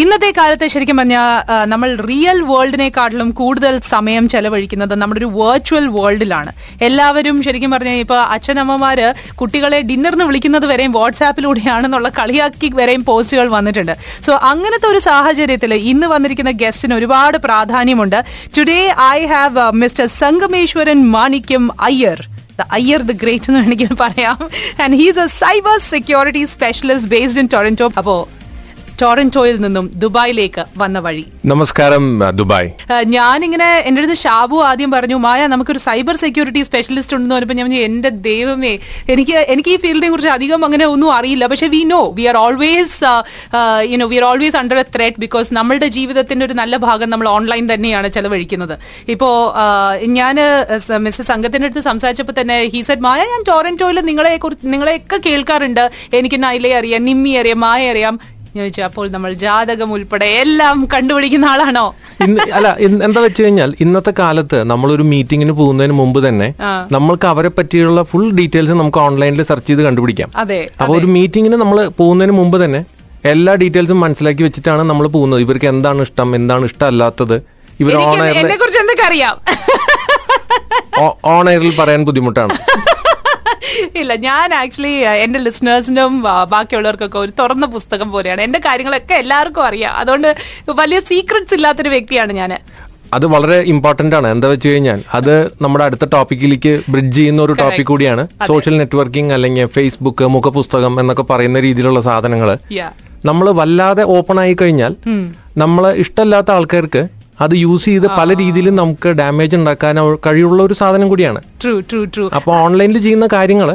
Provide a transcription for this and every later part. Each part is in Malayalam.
ഇന്നത്തെ കാലത്ത് ശരിക്കും പറഞ്ഞാൽ നമ്മൾ റിയൽ വേൾഡിനെക്കാട്ടിലും കൂടുതൽ സമയം ചെലവഴിക്കുന്നത് നമ്മുടെ ഒരു വെർച്വൽ വേൾഡിലാണ് എല്ലാവരും ശരിക്കും പറഞ്ഞാൽ ഇപ്പൊ അച്ഛനമ്മമാര് കുട്ടികളെ ഡിന്നറിന് വിളിക്കുന്നത് വരെയും വാട്സാപ്പിലൂടെയാണെന്നുള്ള കളിയാക്കി വരെയും പോസ്റ്റുകൾ വന്നിട്ടുണ്ട്. സോ അങ്ങനത്തെ ഒരു സാഹചര്യത്തിൽ ഇന്ന് വന്നിരിക്കുന്ന ഗസ്റ്റിന് ഒരുപാട് പ്രാധാന്യമുണ്ട്. Today I have mister Sangameshwaran Manikyam Iyer. The Iyer the great എന്ന് വേണമെങ്കിൽ പറയാം. And he's a cyber security specialist based in Toronto അപ്പോ ടൊറന്റോയിൽ നിന്നും ദുബായിലേക്ക് വന്ന വഴി. നമസ്കാരം ദുബായ്. ഞാനിങ്ങനെ എന്റെ അടുത്ത് ഷാബു ആദ്യം പറഞ്ഞു മായ നമുക്കൊരു സൈബർ സെക്യൂരിറ്റി സ്പെഷ്യലിസ്റ്റ് ഉണ്ടെന്ന് പറഞ്ഞപ്പോൾ ഞാൻ പറഞ്ഞു, എന്റെ ദൈവമേ എനിക്ക് എനിക്ക് ഈ ഫീൽഡിനെ കുറിച്ച് അധികം അങ്ങനെ ഒന്നും അറിയില്ല. പക്ഷെ we know we are always you know we are always under a threat because നമ്മളുടെ ജീവിതത്തിന്റെ ഒരു നല്ല ഭാഗം നമ്മൾ ഓൺലൈൻ തന്നെയാണ് ചെലവഴിക്കുന്നത്. ഇപ്പോ ഞാൻ മിസ്റ്റർ സംഘത്തിന്റെ അടുത്ത് സംസാരിച്ചപ്പോൾ തന്നെ ഹി സെഡ് മായ ഞാൻ ടോറന്റോയിൽ നിങ്ങളെ കുറിച്ച് നിങ്ങളെയൊക്കെ കേൾക്കാറുണ്ട്. എനിക്ക് നൈലെ അറിയാം നിമ്മി അറിയാം മായ അറിയാം. ചോദിച്ചു അപ്പോൾ നമ്മൾ ജാതകം ഉൾപ്പെടെ എല്ലാം കണ്ടുപിടിക്കുന്ന ആളാണോ? ഇന്ന് അല്ല എന്താ വെച്ച് കഴിഞ്ഞാൽ ഇന്നത്തെ കാലത്ത് നമ്മളൊരു മീറ്റിംഗിന് പോകുന്നതിന് മുമ്പ് തന്നെ നമ്മൾക്ക് അവരെ പറ്റിയുള്ള ഫുൾ ഡീറ്റെയിൽസ് നമുക്ക് ഓൺലൈനിൽ സെർച്ച് ചെയ്ത് കണ്ടുപിടിക്കാം. അതെ അപ്പൊ ഒരു മീറ്റിംഗിന് നമ്മൾ പോകുന്നതിന് മുമ്പ് തന്നെ എല്ലാ ഡീറ്റെയിൽസും മനസ്സിലാക്കി വെച്ചിട്ടാണ് നമ്മൾ പോകുന്നത്. ഇവർക്ക് എന്താണ് ഇഷ്ടം എന്താണ് ഇഷ്ടമല്ലാത്തത്? ഇവർ ഓൺ എയറിൽ പറയാൻ ബുദ്ധിമുട്ടാണ്. ഇല്ല ഞാൻ ആക്ച്വലി എന്റെ ലിസണേഴ്സിനും ബാക്കിയുള്ളവർക്കൊക്കെ ഒരു തുറന്ന പുസ്തകം പോലെയാണ്. എന്റെ കാര്യങ്ങളൊക്കെ എല്ലാവർക്കും അറിയാം. അതുകൊണ്ട് വലിയ സീക്രട്സ് ഇല്ലാത്തൊരു വ്യക്തിയാണ് ഞാൻ അത് വളരെ ഇമ്പോർട്ടന്റ് ആണ്. എന്താ വെച്ച് കഴിഞ്ഞാൽ അത് നമ്മുടെ അടുത്ത ടോപ്പിക്കിലേക്ക് ബ്രിഡ്ജ് ചെയ്യുന്ന ഒരു ടോപ്പിക് കൂടിയാണ്. സോഷ്യൽ നെറ്റ്വർക്കിംഗ് അല്ലെങ്കിൽ ഫേസ്ബുക്ക് മുഖപുസ്തകം എന്നൊക്കെ പറയുന്ന രീതിയിലുള്ള സാധനങ്ങൾ യാ നമ്മൾ വല്ലാതെ ഓപ്പൺ ആയി കഴിഞ്ഞാൽ നമ്മൾ ഇഷ്ടമല്ലാത്ത ആൾക്കാർക്ക് അത് യൂസ് ചെയ്ത് പല രീതിയിലും നമുക്ക് ഡാമേജ് ഉണ്ടാക്കാൻ കഴിയുള്ള ഒരു സാധനം കൂടിയാണ്. ട്രൂ ട്രൂ ട്രൂ അപ്പൊ ഓൺലൈനിൽ ചെയ്യുന്ന കാര്യങ്ങൾ.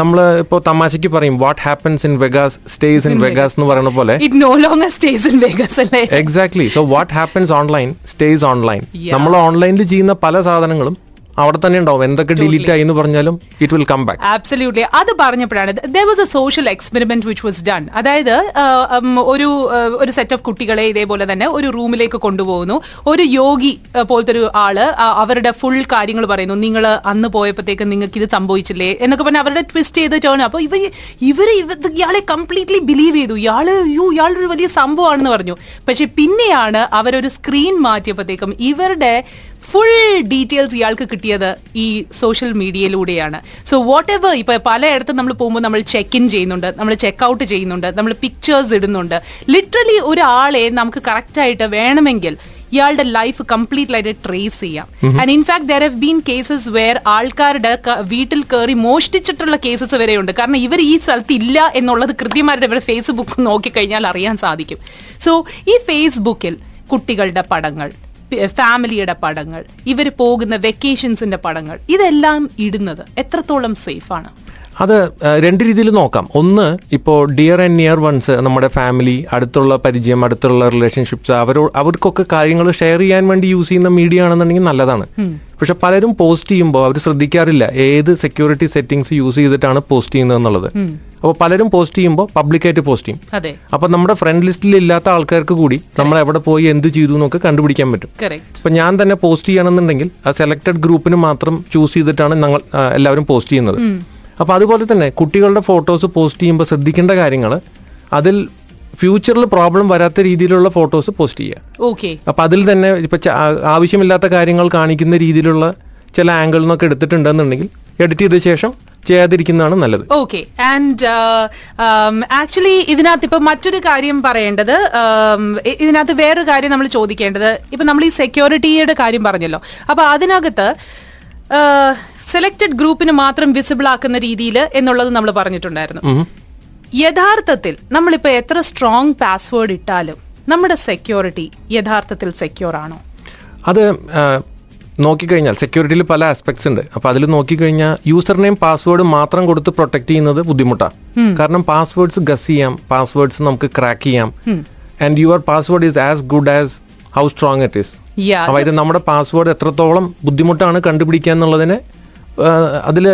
നമ്മൾ ഇപ്പോ തമാശക്ക് പറയും what happens in Vegas stays in Vegas എന്ന് പറയുന്ന പോലെ. It no longer stays in Vegas അല്ലേ? Exactly so what happens online stays online നമ്മൾ ഓൺലൈനിൽ ചെയ്യുന്ന പല സാധനങ്ങളും അവിടെ തന്നെ ഉണ്ടാവും. എന്തൊക്കെ ഡിലീറ്റ് ആയി എന്ന് പറഞ്ഞാലും it will come back absolutely അത് പറഞ്ഞപ്പോഴാണ് there was a social experiment which was done അതായത് ഒരു ഒരു സെറ്റ് ഓഫ് കുട്ടികളെ ഇതേപോലെ തന്നെ ഒരു റൂമിലേക്ക് കൊണ്ടുപോകുന്നു. ഒരു യോഗി പോലത്തെ ഒരു ആൾ അവരുടെ ഫുൾ കാര്യങ്ങൾ പറയുന്നു. നിങ്ങൾ അന്ന് പോയപ്പോഴത്തേക്ക് നിങ്ങൾക്ക് ഇത് സംഭവിച്ചില്ലേ? എന്നൊക്കെ പറഞ്ഞാൽ അവരുടെ ട്വിസ്റ്റ് ചെയ്ത് ടേൺ അപ്പൊ ഇവ ഇവർ ഇയാളെ കംപ്ലീറ്റ്ലി ബിലീവ് ചെയ്തു. ഇയാൾ യു ഇയാളൊരു വലിയ സംഭവമാണെന്ന് പറഞ്ഞു. പക്ഷെ പിന്നെയാണ് അവരൊരു സ്ക്രീൻ മാറ്റിയപ്പോഴത്തേക്കും ഇവരുടെ ഫുൾ ഡീറ്റെയിൽസ് ഇയാൾക്ക് കിട്ടിയത് ഈ സോഷ്യൽ മീഡിയയിലൂടെയാണ് സോ വാട്ട് എവർ ഇപ്പൊ പലയിടത്തും നമ്മൾ പോകുമ്പോൾ നമ്മൾ ചെക്ക് ഇൻ ചെയ്യുന്നുണ്ട് നമ്മൾ ചെക്ക് ഔട്ട് ചെയ്യുന്നുണ്ട് നമ്മൾ പിക്ചേഴ്സ് ഇടുന്നുണ്ട്. ലിറ്ററലി ഒരാളെ നമുക്ക് കറക്റ്റ് ആയിട്ട് വേണമെങ്കിൽ ഇയാളുടെ ലൈഫ് കംപ്ലീറ്റ് ആയിട്ട് ട്രേസ് ചെയ്യാം. And in fact there have been cases where ആൾക്കാരുടെ വീട്ടിൽ കയറി മോഷ്ടിച്ചിട്ടുള്ള കേസസ് വരെയുണ്ട് കാരണം ഇവർ ഈ സ്ഥലത്ത് ഇല്ല എന്നുള്ളത് കൃത്യമായിട്ട് ഇവരുടെ ഫേസ്ബുക്ക് നോക്കിക്കഴിഞ്ഞാൽ അറിയാൻ സാധിക്കും. സോ ഈ ഫേസ്ബുക്കിൽ കുട്ടികളുടെ പടങ്ങൾ ഫാമിലിയുടെ പടങ്ങൾ ഇവർ പോകുന്ന വെക്കേഷൻസിന്റെ പടങ്ങൾ ഇതെല്ലാം ഇടുന്നത് എത്രത്തോളം സേഫ് ആണ് അത് രണ്ട് രീതിയിൽ നോക്കാം. ഒന്ന് ഇപ്പോൾ ഡിയർ ആൻഡ് നിയർ വൺസ് നമ്മുടെ ഫാമിലി അടുത്തുള്ള പരിചയം അടുത്തുള്ള റിലേഷൻഷിപ്സ് അവരോ അവർക്കൊക്കെ കാര്യങ്ങൾ ഷെയർ ചെയ്യാൻ വേണ്ടി യൂസ് ചെയ്യുന്ന മീഡിയ ആണെന്നുണ്ടെങ്കിൽ നല്ലതാണ്. പക്ഷെ പലരും പോസ്റ്റ് ചെയ്യുമ്പോൾ അവർ ശ്രദ്ധിക്കാറില്ല ഏത് സെക്യൂരിറ്റി സെറ്റിംഗ്സ് യൂസ് ചെയ്തിട്ടാണ് പോസ്റ്റ് ചെയ്യുന്നത് എന്നുള്ളത്. അപ്പോൾ പലരും പോസ്റ്റ് ചെയ്യുമ്പോൾ പബ്ലിക്കായിട്ട് പോസ്റ്റ് ചെയ്യും. അതെ. അപ്പൊ നമ്മുടെ ഫ്രണ്ട് ലിസ്റ്റിൽ ഇല്ലാത്ത ആൾക്കാർക്ക് കൂടി നമ്മൾ എവിടെ പോയി എന്ത് ചെയ്തു എന്നൊക്കെ കണ്ടുപിടിക്കാൻ പറ്റും. അപ്പൊ ഇപ്പൊ ഞാൻ തന്നെ പോസ്റ്റ് ചെയ്യണമെന്നുണ്ടെങ്കിൽ ആ സെലക്ടഡ് ഗ്രൂപ്പിന് മാത്രം ചൂസ് ചെയ്തിട്ടാണ് ഞങ്ങൾ എല്ലാവരും പോസ്റ്റ് ചെയ്യുന്നത്. അപ്പൊ അതുപോലെ തന്നെ കുട്ടികളുടെ ഫോട്ടോസ് പോസ്റ്റ് ചെയ്യുമ്പോൾ ശ്രദ്ധിക്കേണ്ട കാര്യങ്ങൾ അതിൽ ഫ്യൂച്ചറിൽ പ്രോബ്ലം വരാത്ത രീതിയിലുള്ള ഫോട്ടോസ് പോസ്റ്റ് ചെയ്യുക. ഓക്കെ അപ്പൊ അതിൽ തന്നെ ഇപ്പൊ ആവശ്യമില്ലാത്ത കാര്യങ്ങൾ കാണിക്കുന്ന രീതിയിലുള്ള ചില ആംഗിൾ നിന്നൊക്കെ എടുത്തിട്ടുണ്ടെന്നുണ്ടെങ്കിൽ എഡിറ്റ് ചെയ്ത ശേഷം ചെയ്യാതിരിക്കുന്നതാണ് നല്ലത്. ഓക്കെ ആൻഡ് ആക്ച്വലി ഇതിനകത്ത് ഇപ്പൊ മറ്റൊരു കാര്യം പറയേണ്ടത് um, ഇതിനകത്ത് വേറൊരു കാര്യം നമ്മൾ ചോദിക്കേണ്ടത്. ഇപ്പൊ നമ്മൾ ഈ സെക്യൂരിറ്റിയുടെ കാര്യം പറഞ്ഞല്ലോ. അപ്പൊ അതിനകത്ത് സെലക്റ്റഡ് ഗ്രൂപ്പിന് മാത്രം വിസിബിൾ ആക്കുന്ന രീതിയിൽ എന്നുള്ളത് നമ്മൾ പറഞ്ഞിട്ടുണ്ടായിരുന്നു. യഥാർത്ഥത്തിൽ നമ്മളിപ്പോൾ എത്ര സ്ട്രോങ് പാസ്വേഡ് ഇട്ടാലും നമ്മുടെ സെക്യൂരിറ്റി യഥാർത്ഥത്തിൽ സെക്യൂർ ആണോ? അത് നോക്കിക്കഴിഞ്ഞാൽ സെക്യൂരിറ്റിയിൽ പല ആസ്പെക്ട്സ് ഉണ്ട്. അപ്പൊ അതിൽ നോക്കിക്കഴിഞ്ഞാൽ യൂസർ നെയിം പാസ്വേഡ് മാത്രം കൊടുത്ത് പ്രൊട്ടക്ട് ചെയ്യുന്നത് ബുദ്ധിമുട്ടാണ് കാരണം പാസ്വേഡ്സ് ഗസ് ചെയ്യാം പാസ്വേഡ്സ് നമുക്ക് ക്രാക്ക് ചെയ്യാം. And your password is as good as how strong it is അതായത് നമ്മുടെ പാസ്വേഡ് എത്രത്തോളം ബുദ്ധിമുട്ടാണ് കണ്ടുപിടിക്കുക എന്നുള്ളതിന് അതിൽ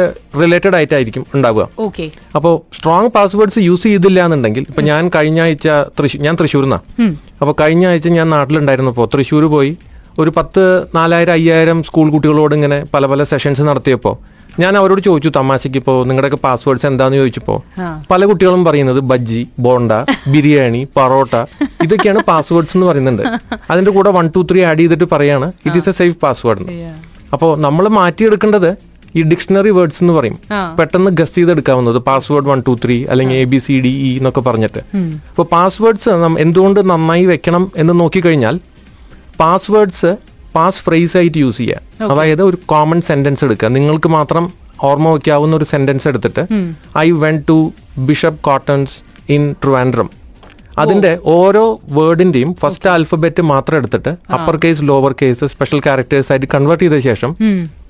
റിലേറ്റഡ് ആയിട്ടായിരിക്കും ഉണ്ടാവുക. ഓക്കെ അപ്പോൾ സ്ട്രോങ് പാസ്വേഡ്സ് യൂസ് ചെയ്തില്ല എന്നുണ്ടെങ്കിൽ ഇപ്പൊ ഞാൻ കഴിഞ്ഞ ആഴ്ച തൃശ്ശൂർ ഞാൻ തൃശ്ശൂർ നിന്നാ അപ്പോൾ കഴിഞ്ഞ ആഴ്ച ഞാൻ നാട്ടിലുണ്ടായിരുന്നപ്പോൾ തൃശ്ശൂർ പോയി ഒരു പത്ത് നാലായിരം അയ്യായിരം സ്കൂൾ കുട്ടികളോട് ഇങ്ങനെ പല പല സെഷൻസ് നടത്തിയപ്പോൾ ഞാൻ അവരോട് ചോദിച്ചു തമാശയ്ക്ക് ഇപ്പോ നിങ്ങളുടെയൊക്കെ പാസ്വേഡ്സ് എന്താന്ന് ചോദിച്ചപ്പോൾ പല കുട്ടികളും പറയുന്നത് ബജ്ജി ബോണ്ട ബിരിയാണി പറോട്ട ഇതൊക്കെയാണ് പാസ്വേഡ്സ് എന്ന് പറയുന്നുണ്ട്. അതിന്റെ കൂടെ വൺ ടു ത്രീ ആഡ് ചെയ്തിട്ട് പറയാണ് it is a safe password അപ്പോ അപ്പോൾ നമ്മൾ മാറ്റിയെടുക്കേണ്ടത് ഈ ഡിക്ഷണറി വേർഡ്സ് എന്ന് പറയും. പെട്ടെന്ന് ഗസ് ചെയ്തെടുക്കാവുന്നത് പാസ്വേഡ് വൺ ടു ത്രീ അല്ലെങ്കിൽ A B C D E എന്നൊക്കെ പറഞ്ഞിട്ട്. അപ്പോൾ പാസ്വേഡ്സ് എന്തുകൊണ്ട് നന്നായി വെക്കണം എന്ന് നോക്കിക്കഴിഞ്ഞാൽ പാസ്വേഡ്സ് പാസ് ഫ്രേസ് ആയിട്ട് യൂസ് ചെയ്യുക അതായത് ഒരു കോമൺ സെന്റൻസ് എടുക്കുക. നിങ്ങൾക്ക് മാത്രം ഓർമ്മ വയ്ക്കാവുന്ന ഒരു സെന്റൻസ് എടുത്തിട്ട് I went to Bishop Cotton's in Trivandrum. അതിന്റെ ഓരോ വേർഡിന്റെയും ഫസ്റ്റ് ആൽഫബറ്റ് മാത്രം എടുത്തിട്ട് upper case lower case special characters ആയിട്ട് കൺവേർട്ട് ചെയ്ത ശേഷം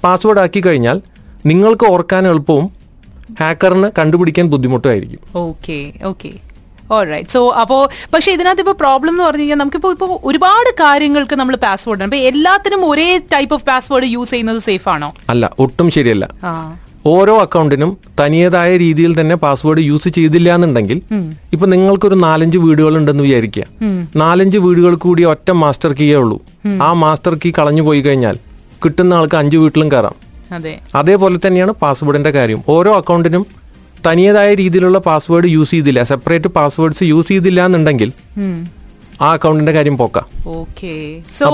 പാസ്വേഡ് ആക്കി കഴിഞ്ഞാൽ നിങ്ങൾക്ക് ഓർക്കാൻ എളുപ്പവും ഹാക്കറിന് കണ്ടുപിടിക്കാൻ ബുദ്ധിമുട്ടുമായിരിക്കും. ഓക്കെ ഓക്കെ ഓൾറൈറ്റ് സോ അപ്പോ പക്ഷെ ഇതിനകത്ത് ഇപ്പൊ പ്രോബ്ലം എന്ന് പറഞ്ഞു കഴിഞ്ഞാൽ നമുക്കിപ്പോ ഇപ്പോ ഒരുപാട് കാര്യങ്ങൾക്ക് നമ്മൾ പാസ്വേഡ് അപ്പൊ എല്ലാത്തിനും ഒരേ ടൈപ്പ് ഓഫ് പാസ്വേഡ് യൂസ് ചെയ്യുന്നത് സേഫ് ആണോ? അല്ല ഒട്ടും ശരിയല്ല. ഓരോ അക്കൗണ്ടിനും തനിയതായ രീതിയിൽ തന്നെ പാസ്വേഡ് യൂസ് ചെയ്തില്ല എന്നുണ്ടെങ്കിൽ ഇപ്പൊ നിങ്ങൾക്കൊരു നാലഞ്ച് വീടുകൾ ഉണ്ടെന്ന് വിചാരിക്കുക നാലഞ്ച് വീടുകൾ കൂടി ഒറ്റ മാസ്റ്റർ കീയേ ഉള്ളൂ. ആ മാസ്റ്റർ കീ കളഞ്ഞു പോയി കഴിഞ്ഞാൽ കിട്ടുന്ന ആൾക്ക് അഞ്ച് വീട്ടിലും കയറാം അതേപോലെ തന്നെയാണ് പാസ്വേഡിന്റെ കാര്യം. ഓരോ അക്കൗണ്ടിനും തനിയതായ രീതിയിലുള്ള പാസ്വേഡ് യൂസ് ചെയ്തില്ല. സെപ്പറേറ്റ് പാസ്വേഡ്സ് യൂസ് ചെയ്തില്ല എന്നുണ്ടെങ്കിൽ ആ അക്കൗണ്ടിന്റെ കാര്യം പോക്കാം. ഓക്കെ. സോ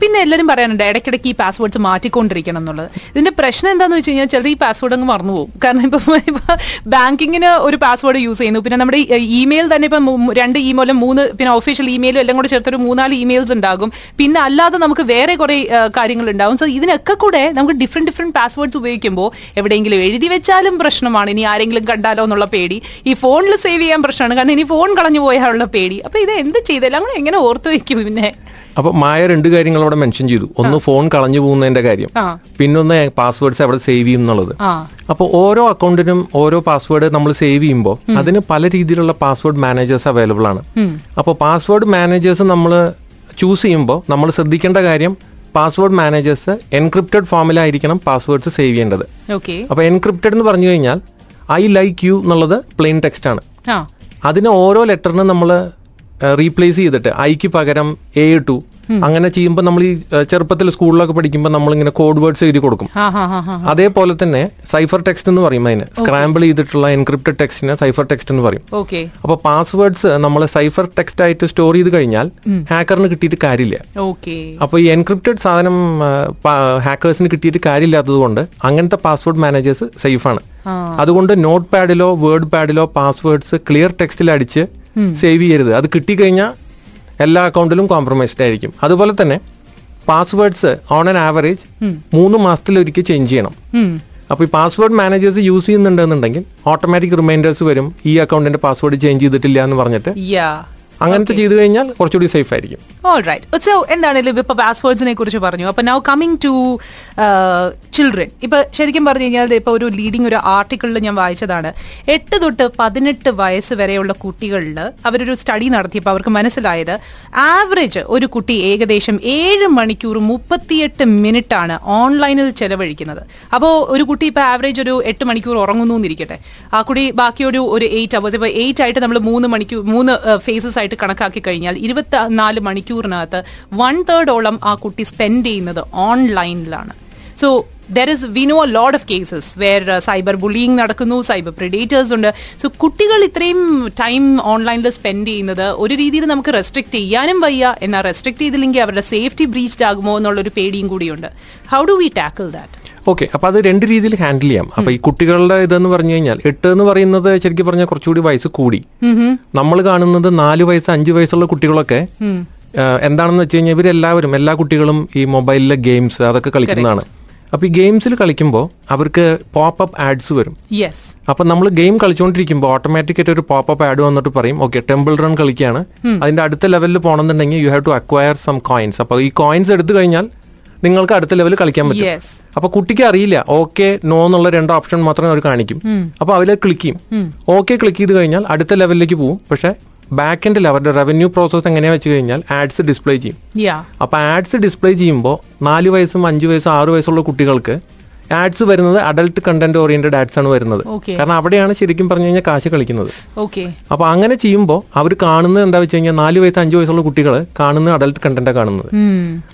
പിന്നെ എല്ലാരും പറയാനുണ്ട് ഇടയ്ക്കിടയ്ക്ക് ഈ പാസ്വേഡ്സ് മാറ്റിക്കൊണ്ടിരിക്കണം എന്നുള്ളത്. ഇതിന്റെ പ്രശ്നം എന്താന്ന് വെച്ച് കഴിഞ്ഞാൽ ചിലർ ഈ പാസ്വേഡ് അങ്ങ് മറന്നു പോകും. കാരണം ഇപ്പൊ ഇപ്പൊ ബാങ്കിങ്ങിന് ഒരു പാസ്വേഡ് യൂസ് ചെയ്യുന്നു. പിന്നെ നമ്മുടെ ഇമെയിൽ തന്നെ ഇപ്പൊ രണ്ട് ഇമെയിലും മൂന്ന് പിന്നെ ഒഫീഷ്യൽ ഇമെയിലും എല്ലാം കൂടെ ചേർത്തൊരു മൂന്നാൽ ഇമെയിൽസ് ഉണ്ടാകും. പിന്നെ അല്ലാതെ നമുക്ക് വേറെ കുറെ കാര്യങ്ങൾ ഉണ്ടാകും സോ ഇതിനൊക്കെ കൂടെ നമുക്ക് ഡിഫറെന്റ് ഡിഫറെന്റ് പാസ്വേഡ്സ് ഉപയോഗിക്കുമ്പോൾ എവിടെയെങ്കിലും എഴുതി വെച്ചാലും പ്രശ്നമാണ്. ഇനി ആരെങ്കിലും കണ്ടാലോ എന്നുള്ള പേടി. ഈ ഫോണിൽ സേവ് ചെയ്യാൻ പ്രശ്നമാണ്. കാരണം ഇനി ഫോൺ കളഞ്ഞു പോയാലുള്ള പേടി. അപ്പൊ ഇത് എന്ത് കൂടെ എങ്ങനെ ഓർത്തു വെക്കും പിന്നെ? അപ്പൊ മായ രണ്ട് കാര്യങ്ങൾ അവിടെ മെൻഷൻ ചെയ്തു. ഒന്ന് ഫോൺ കളഞ്ഞു പോകുന്നതിന്റെ കാര്യം. പിന്നെ പിന്നൊന്ന് പാസ്വേഡ്സ് അവിടെ സേവ് ചെയ്യും എന്നുള്ളത്. അപ്പൊ അപ്പോൾ ഓരോ അക്കൗണ്ടിനും ഓരോ പാസ്വേഡ് നമ്മൾ സേവ് ചെയ്യുമ്പോൾ അതിന് പല രീതിയിലുള്ള പാസ്വേഡ് മാനേജേഴ്സ് അവൈലബിൾ ആണ്. അപ്പോൾ പാസ്വേഡ് മാനേജേഴ്സ് നമ്മൾ ചൂസ് ചെയ്യുമ്പോൾ നമ്മൾ ശ്രദ്ധിക്കേണ്ട കാര്യം പാസ്വേഡ് മാനേജേഴ്സ് എൻക്രിപ്റ്റഡ് ഫോമിലായിരിക്കണം പാസ്വേഡ്സ് സേവ് ചെയ്യേണ്ടത്. അപ്പൊ അപ്പോൾ എൻക്രിപ്റ്റഡ് എന്ന് പറഞ്ഞു കഴിഞ്ഞാൽ ഐ ലൈക്ക് യു എന്നുള്ളത് പ്ലെയിൻ ടെക്സ്റ്റ് ആണ്. അതിന് ഓരോ ലെറ്ററിനും നമ്മൾ റീപ്ലേസ് ചെയ്തിട്ട് ഐക്ക് പകരം എ ടു അങ്ങനെ ചെയ്യുമ്പോൾ നമ്മൾ ഈ ചെറുപ്പത്തിൽ സ്കൂളിലൊക്കെ പഠിക്കുമ്പോൾ നമ്മൾ ഇങ്ങനെ കോഡ് വേർഡ്സ് എഴുതി കൊടുക്കും. അതേപോലെ തന്നെ സൈഫർ ടെക്സ്റ്റ് എന്ന് പറയും അതിന്. സ്ക്രാമ്പിൾ ചെയ്തിട്ടുള്ള എൻക്രിപ്റ്റഡ് ടെക്സ്റ്റിനെ സൈഫർ ടെക്സ്റ്റ് എന്ന് പറയും. അപ്പൊ പാസ്വേഡ്സ് നമ്മൾ സൈഫർ ടെക്സ്റ്റ് ആയിട്ട് സ്റ്റോർ ചെയ്ത് കഴിഞ്ഞാൽ ഹാക്കറിന് കിട്ടിയിട്ട് കാര്യമില്ല. ഓക്കെ അപ്പൊ ഈ എൻക്രിപ്റ്റഡ് സാധനം ഹാക്കേഴ്സിന് കിട്ടിയിട്ട് കാര്യമില്ലാത്തത് കൊണ്ട് അങ്ങനത്തെ പാസ്വേഡ് മാനേജേഴ്സ് സേഫാണ് ആണ്. അതുകൊണ്ട് നോട്ട് പാഡിലോ വേർഡ് പാഡിലോ പാസ്വേഡ്സ് ക്ലിയർ ടെക്സ്റ്റിൽ അടിച്ച് സേവ് ചെയ്യരുത്. അത് കിട്ടിക്കഴിഞ്ഞാൽ എല്ലാ അക്കൗണ്ടിലും കോംപ്രമൈസ്ഡ് ആയിരിക്കും. അതുപോലെ തന്നെ പാസ്വേഡ്സ് ഓൺ ആൻ ആവറേജ് മൂന്ന് മാസത്തിലൊരിക്കൽ ചേഞ്ച് ചെയ്യണം. അപ്പോൾ ഈ പാസ്വേഡ് മാനേജേഴ്സ് യൂസ് ചെയ്യുന്നുണ്ടെന്നുണ്ടെങ്കിൽ ഓട്ടോമാറ്റിക് റിമൈൻഡേഴ്സ് വരും. ഈ അക്കൗണ്ടിന്റെ പാസ്വേഡ് ചേഞ്ച് ചെയ്തിട്ടില്ല എന്ന് പറഞ്ഞിട്ട്. അങ്ങനത്തെ ചെയ്തു കഴിഞ്ഞാൽ കുറച്ചുകൂടി സേഫ് ആയിരിക്കും. All right. So എന്താണെങ്കിലും ഇപ്പൊ പാസ്വേർഡ്സിനെ കുറിച്ച് പറഞ്ഞു. അപ്പൊ നൗ കമ്മിങ് ടു ചിൽഡ്രൻ ഇപ്പൊ ശരിക്കും പറഞ്ഞു കഴിഞ്ഞാൽ ഇപ്പൊ ഒരു ലീഡിംഗ് ഒരു ആർട്ടിക്കിളിൽ ഞാൻ വായിച്ചതാണ്. എട്ട് തൊട്ട് പതിനെട്ട് വയസ്സ് വരെയുള്ള കുട്ടികളിൽ അവരൊരു സ്റ്റഡി നടത്തിയപ്പോൾ അവർക്ക് മനസ്സിലായത് ആവറേജ് ഒരു കുട്ടി ഏകദേശം ഏഴ് മണിക്കൂർ മുപ്പത്തിയെട്ട് മിനിറ്റ് ആണ് ഓൺലൈനിൽ ചെലവഴിക്കുന്നത്. അപ്പോൾ ഒരു കുട്ടി ഇപ്പൊ ആവറേജ് ഒരു എട്ട് മണിക്കൂർ ഉറങ്ങുന്നു എന്നിരിക്കട്ടെ. ആ കുടി ബാക്കിയൊരു ഒരു എയ്റ്റ് അവേഴ്സ് ഇപ്പൊ എയ്റ്റ് ആയിട്ട് നമ്മൾ മൂന്ന് മണിക്കൂർ മൂന്ന് ഫേസസ് ആയിട്ട് കണക്കാക്കി കഴിഞ്ഞാൽ ഇരുപത്തി നാല് മണിക്കൂറിനകത്ത് വൺ തേർഡോളം ആ കുട്ടി സ്പെൻഡ് ചെയ്യുന്നത് ഓൺലൈനിലാണ് so there is we know load of cases where cyber bullying നടക്കുന്നു സൈബർ പ്രിഡേറ്റേഴ്സ് ഉണ്ട്. സോ കുട്ടികൾ ഇത്രയും ടൈം ഓൺലൈനിൽ സ്പെൻഡ് ചെയ്യുന്നത് ഒരു രീതിയിൽ നമുക്ക് റെസ്ട്രിക്ട് ചെയ്യാനും വയ്യ. എന്നാൽ റെസ്ട്രിക്ട് ചെയ്തില്ലെങ്കിൽ അവരുടെ സേഫ്റ്റി ബ്രീച്ച്ഡ് ആകുമോ എന്നുള്ളൊരു പേടിയും കൂടിയുണ്ട്. How do we tackle that okay അപ്പൊ അത് രണ്ട് രീതിയിൽ ഹാൻഡിൽ ചെയ്യാം. അപ്പൊ ഈ കുട്ടികളുടെ ഇതെന്ന് പറഞ്ഞു കഴിഞ്ഞാൽ എട്ട് എന്ന് പറയുന്നത് ശരിക്കും പറഞ്ഞാൽ കുറച്ചുകൂടി വയസ്സ് കൂടി. നമ്മൾ കാണുന്നത് നാല് വയസ്സ് അഞ്ച് വയസ്സുള്ള കുട്ടികളൊക്കെ എന്താണെന്ന് വെച്ച് കഴിഞ്ഞാൽ ഇവരെല്ലാവരും എല്ലാ കുട്ടികളും ഈ മൊബൈലിലെ ഗെയിംസ് അതൊക്കെ കളിക്കുന്നതാണ്. അപ്പൊ ഈ ഗെയിംസിൽ കളിക്കുമ്പോൾ അവർക്ക് പോപ്പ് അപ്പ് ആഡ്സ് വരും. യെസ് അപ്പൊ നമ്മൾ ഗെയിം കളിച്ചുകൊണ്ടിരിക്കുമ്പോൾ ഓട്ടോമാറ്റിക് ആയിട്ട് ഒരു പോപ്പ് അപ്പ് ആഡ് വന്നിട്ട് പറയും ഓക്കെ ടെമ്പിൾ റൺ കളിക്കുകയാണ്. അതിന്റെ അടുത്ത ലെവലിൽ പോകണമെന്നുണ്ടെങ്കിൽ you have to acquire some coins അപ്പൊ ഈ കോയിൻസ് എടുത്തു കഴിഞ്ഞാൽ നിങ്ങൾക്ക് അടുത്ത ലെവലിൽ കളിക്കാൻ പറ്റും. അപ്പൊ കുട്ടിക്ക് അറിയില്ല ഓക്കെ നോ എന്നുള്ള രണ്ട് ഓപ്ഷൻ മാത്രമേ അവർ കാണിക്കും. അപ്പൊ അവർ ക്ലിക്ക് ചെയ്യും. ഓക്കെ ക്ലിക്ക് ചെയ്ത് കഴിഞ്ഞാൽ അടുത്ത ലെവലിലേക്ക് പോകും പക്ഷെ ബാക്ക് എൻഡിൽ അവരുടെ റവന്യൂ പ്രോസസ് എങ്ങനെയാ വെച്ച് കഴിഞ്ഞാൽ ആഡ്സ് ഡിസ്പ്ലേ ചെയ്യും. അപ്പൊ ആഡ്സ് ഡിസ്പ്ലേ ചെയ്യുമ്പോൾ നാല് വയസ്സും അഞ്ച് വയസ്സും ആറ് വയസ്സുള്ള കുട്ടികൾക്ക് ആഡ്സ് വരുന്നത് അഡൽട്ട് കണ്ടന്റ് ഓറിയന്റഡ് ആഡ്സ് ആണ് വരുന്നത്. കാരണം അവിടെയാണ് ശരിക്കും പറഞ്ഞു കഴിഞ്ഞാൽ കാശ് കളിക്കുന്നത്. ഓക്കെ അപ്പൊ അങ്ങനെ ചെയ്യുമ്പോൾ അവർ കാണുന്നത് എന്താ വെച്ച് കഴിഞ്ഞാൽ നാല് വയസ്സ് അഞ്ച് വയസ്സുള്ള കുട്ടികൾ കാണുന്ന അഡൽട്ട് കണ്ടന്റാണ് കാണുന്നത്.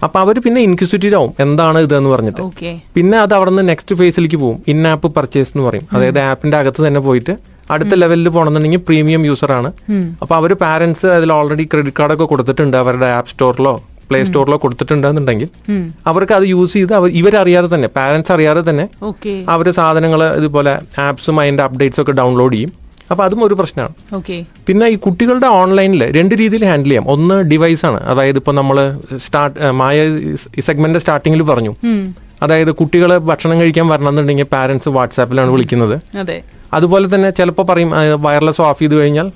അപ്പൊ അവർ പിന്നെ ഇൻക്യൂസിറ്റീവ് ആവും. എന്താണ് ഇത് എന്ന് പറഞ്ഞിട്ട്. പിന്നെ അത് അവിടെ നിന്ന് നെക്സ്റ്റ് ഫേസിലേക്ക് പോകും. ഇൻ ആപ്പ് പർച്ചേസ് എന്ന് പറയും. അതായത് ആപ്പിന്റെ അകത്ത് തന്നെ പോയിട്ട് അടുത്ത ലെവലിൽ പോകണമെന്നുണ്ടെങ്കിൽ പ്രീമിയം യൂസർ ആണ്. അപ്പൊ അവർ പാരന്റ്സ് അതിൽ ഓൾറെഡി ക്രെഡിറ്റ് കാർഡൊക്കെ കൊടുത്തിട്ടുണ്ട് അവരുടെ ആപ്പ് സ്റ്റോറിലോ പ്ലേ സ്റ്റോറിലോ കൊടുത്തിട്ടുണ്ടെന്നുണ്ടെങ്കിൽ അവർക്ക് അത് യൂസ് ചെയ്ത് അവർ ഇവരറിയാതെ തന്നെ പാരന്റ്സ് അറിയാതെ തന്നെ അവർ സാധനങ്ങൾ ഇതുപോലെ ആപ്സും അതിന്റെ അപ്ഡേറ്റ്സ് ഒക്കെ ഡൗൺലോഡ് ചെയ്യും. അപ്പൊ അതും ഒരു പ്രശ്നമാണ്. ഓക്കെ പിന്നെ ഈ കുട്ടികളുടെ ഓൺലൈനിൽ രണ്ട് രീതിയിൽ ഹാൻഡിൽ ചെയ്യാം. ഒന്ന് ഡിവൈസ് ആണ്. അതായത് ഇപ്പൊ നമ്മൾ സ്റ്റാർട്ട് മായ സെഗ്മെന്റ് സ്റ്റാർട്ടിങ്ങിൽ പറഞ്ഞു. അതായത് കുട്ടികളെ ഭക്ഷണം കഴിക്കാൻ വരണമെന്നുണ്ടെങ്കിൽ പാരന്റ്സ് വാട്സാപ്പിലാണ് വിളിക്കുന്നത്. അതെ. അതുപോലെ തന്നെ ചിലപ്പോൾ പറയും വയർലെസ് ഓഫ് ചെയ്ത് കഴിഞ്ഞാൽ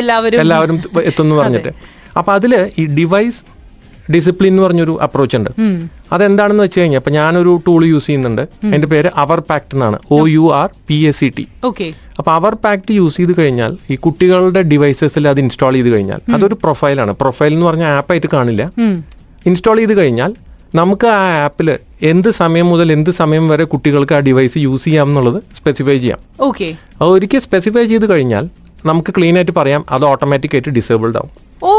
എല്ലാവരും എല്ലാവരും എത്തുമെന്ന് പറഞ്ഞിട്ട്. അപ്പൊ അതിൽ ഈ ഡിവൈസ് ഡിസിപ്ലിൻ എന്ന് പറഞ്ഞൊരു അപ്രോച്ച് ഉണ്ട്. അതെന്താണെന്ന് വെച്ച് കഴിഞ്ഞാൽ ഇപ്പൊ ഞാനൊരു ടൂൾ യൂസ് ചെയ്യുന്നുണ്ട്. അതിന്റെ പേര് അവർ പാക്ട് എന്നാണ്. O U R P S C T okay അപ്പൊ അവർ പാക്ട് യൂസ് ചെയ്ത് കഴിഞ്ഞാൽ ഈ കുട്ടികളുടെ ഡിവൈസസിൽ അത് ഇൻസ്റ്റാൾ ചെയ്ത് കഴിഞ്ഞാൽ അതൊരു പ്രൊഫൈലാണ് പ്രൊഫൈൽ എന്ന് പറഞ്ഞ ആപ്പായിട്ട് കാണില്ല. ഇൻസ്റ്റാൾ ചെയ്ത് കഴിഞ്ഞാൽ നമുക്ക് ആ ആപ്പിൽ എന്ത് സമയം മുതൽ എന്ത് സമയം വരെ കുട്ടികൾക്ക് ആ ഡിവൈസ് യൂസ് ചെയ്യാം എന്നുള്ളത് സ്പെസിഫൈ ചെയ്യാം. ഓക്കെ അത് ഒരിക്കൽ സ്പെസിഫൈ ചെയ്ത് കഴിഞ്ഞാൽ നമുക്ക് ക്ലീൻ ആയിട്ട് പറയാം അത് ഓട്ടോമാറ്റിക് ആയിട്ട് ഡിസേബിൾഡ് ആവും. ഓ.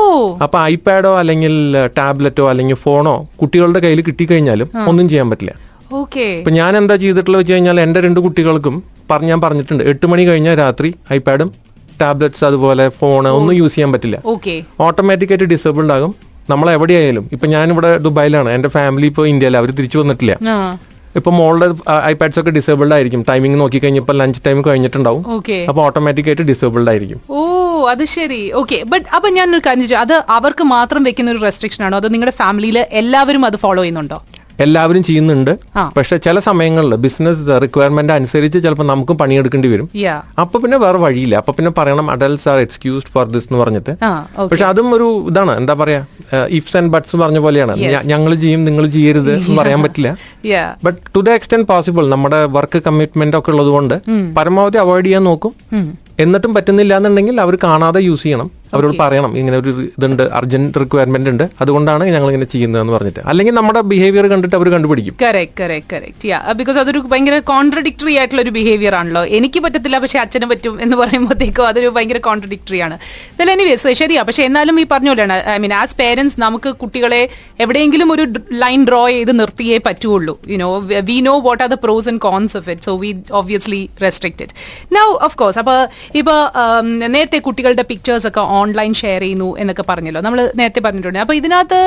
അപ്പൊ ഐപാഡോ അല്ലെങ്കിൽ ടാബ്ലറ്റോ അല്ലെങ്കിൽ ഫോണോ കുട്ടികളുടെ കയ്യിൽ കിട്ടിക്കഴിഞ്ഞാലും ഒന്നും ചെയ്യാൻ പറ്റില്ല. ഓക്കെ. ഇപ്പൊ ഞാൻ എന്താ ചെയ്തിട്ടുള്ളത് വെച്ച് കഴിഞ്ഞാൽ എന്റെ രണ്ട് കുട്ടികൾക്കും പറഞ്ഞു ഞാൻ പറഞ്ഞിട്ടുണ്ട് എട്ട് മണി കഴിഞ്ഞാൽ രാത്രി ഐപാഡും ടാബ്ലറ്റ്സ് അതുപോലെ ഫോൺ ഒന്നും യൂസ് ചെയ്യാൻ പറ്റില്ല. ഓക്കെ. ഓട്ടോമാറ്റിക് ആയിട്ട് ഡിസേബിൾഡ് ആകും. നമ്മൾ എവിടെയായാലും ഇപ്പൊ ഞാൻ ഇവിടെ ദുബായിലാണ് എന്റെ ഫാമിലി ഇപ്പൊ ഇന്ത്യയിൽ അവർ തിരിച്ചു വന്നിട്ടില്ല. ഇപ്പൊ മോളുടെ ഐപാഡ്സ് ഒക്കെ ഡിസേബിൾഡ് ആയിരിക്കും. ടൈമിംഗ് നോക്കി കഴിഞ്ഞപ്പോൾ ലഞ്ച് ടൈം കഴിഞ്ഞിട്ടുണ്ടാവും. അപ്പൊ ഓട്ടോമാറ്റിക് ആയിട്ട് ഡിസേബിൾഡ് ആയിരിക്കും. ഓ. അത് ശരി. ഓക്കെ ബട്ട് അപ്പൊ ഞാൻ ഒരു കാര്യം ചോദിച്ചു? അത് അവർക്ക് മാത്രം വെക്കുന്ന ഒരു റെസ്ട്രിക്ഷൻ ആണോ? അത് നിങ്ങളുടെ ഫാമിലിയിൽ എല്ലാവരും അത് ഫോളോ ചെയ്യുന്നുണ്ടോ? എല്ലാവരും ചെയ്യുന്നുണ്ട്. പക്ഷെ ചില സമയങ്ങളിൽ ബിസിനസ് റിക്വയർമെന്റ് അനുസരിച്ച് ചിലപ്പോൾ നമുക്കും പണിയെടുക്കേണ്ടി വരും. അപ്പൊ പിന്നെ വേറെ വഴിയില്ല. അപ്പൊ പിന്നെ പറയണം adults are excused for this എന്ന് പറഞ്ഞിട്ട്. പക്ഷെ അതും ഒരു ഇതാണ്. എന്താ പറയാ? ഇഫ്സ് ആൻഡ് ബട്ട്സ് പറഞ്ഞ പോലെയാണ്. ഞങ്ങൾ ചെയ്യും നിങ്ങൾ ചെയ്യരുത് എന്ന് പറയാൻ പറ്റില്ല. But to the extent possible നമ്മുടെ വർക്ക് കമ്മിറ്റ്മെന്റ് ഒക്കെ ഉള്ളത് കൊണ്ട് പരമാവധി അവോയ്ഡ് ചെയ്യാൻ നോക്കും. എന്നിട്ടും പറ്റുന്നില്ല എന്നുണ്ടെങ്കിൽ അവർ കാണാതെ യൂസ് ചെയ്യണം. അവരോട് പറയണം. ഇങ്ങനെ ഒരു ഇതുണ്ട് അർജന്റ് റിക്വയർമെന്റ് ഉണ്ട്. അതുകൊണ്ടാണ് ഞങ്ങൾ ഇങ്ങനെ ചെയ്യുന്നതെന്ന് പറഞ്ഞിട്ട്. അല്ലെങ്കിൽ നമ്മുടെ ബിഹേവിയർ കണ്ടിട്ട് അവർ കണ്ടുപിടിക്കും. Correct correct correct yeah because അതൊരു ഭയങ്കര കോൺട്രഡിക്ടറി ആയിട്ടുള്ള ഒരു ബിഹേവിയർ ആണല്ലോ. എനിക്ക് പറ്റത്തില്ല പക്ഷെ അച്ഛനും പറ്റും എന്ന് പറയുമ്പോഴത്തേക്കും അതൊരു ഭയങ്കര കോൺട്രഡിക്ടറി ആണ്. എനിവേസ് ശരിയാ. പക്ഷെ എന്നാലും ഈ പറഞ്ഞ പോലെയാണ്. ഐ മീൻ ആസ് പേരൻസ് നമുക്ക് കുട്ടികളെ എവിടെയെങ്കിലും ഒരു ലൈൻ ഡ്രോ ചെയ്ത് നിർത്തിയേ പറ്റുള്ളൂ you know we know what are the pros and cons of it so we obviously restricted now of course അപ്പോൾ ഇപ്പോൾ നേരത്തെ കുട്ടികളുടെ പിക്ചേഴ്സ് ഒക്കെ ഓൺലൈൻ ഷെയർ ചെയ്യുന്നു എന്നൊക്കെ പറഞ്ഞല്ലോ. നമ്മൾ നേരത്തെ പറഞ്ഞിട്ടുണ്ട്. അപ്പോൾ ഇതിനകത്ത്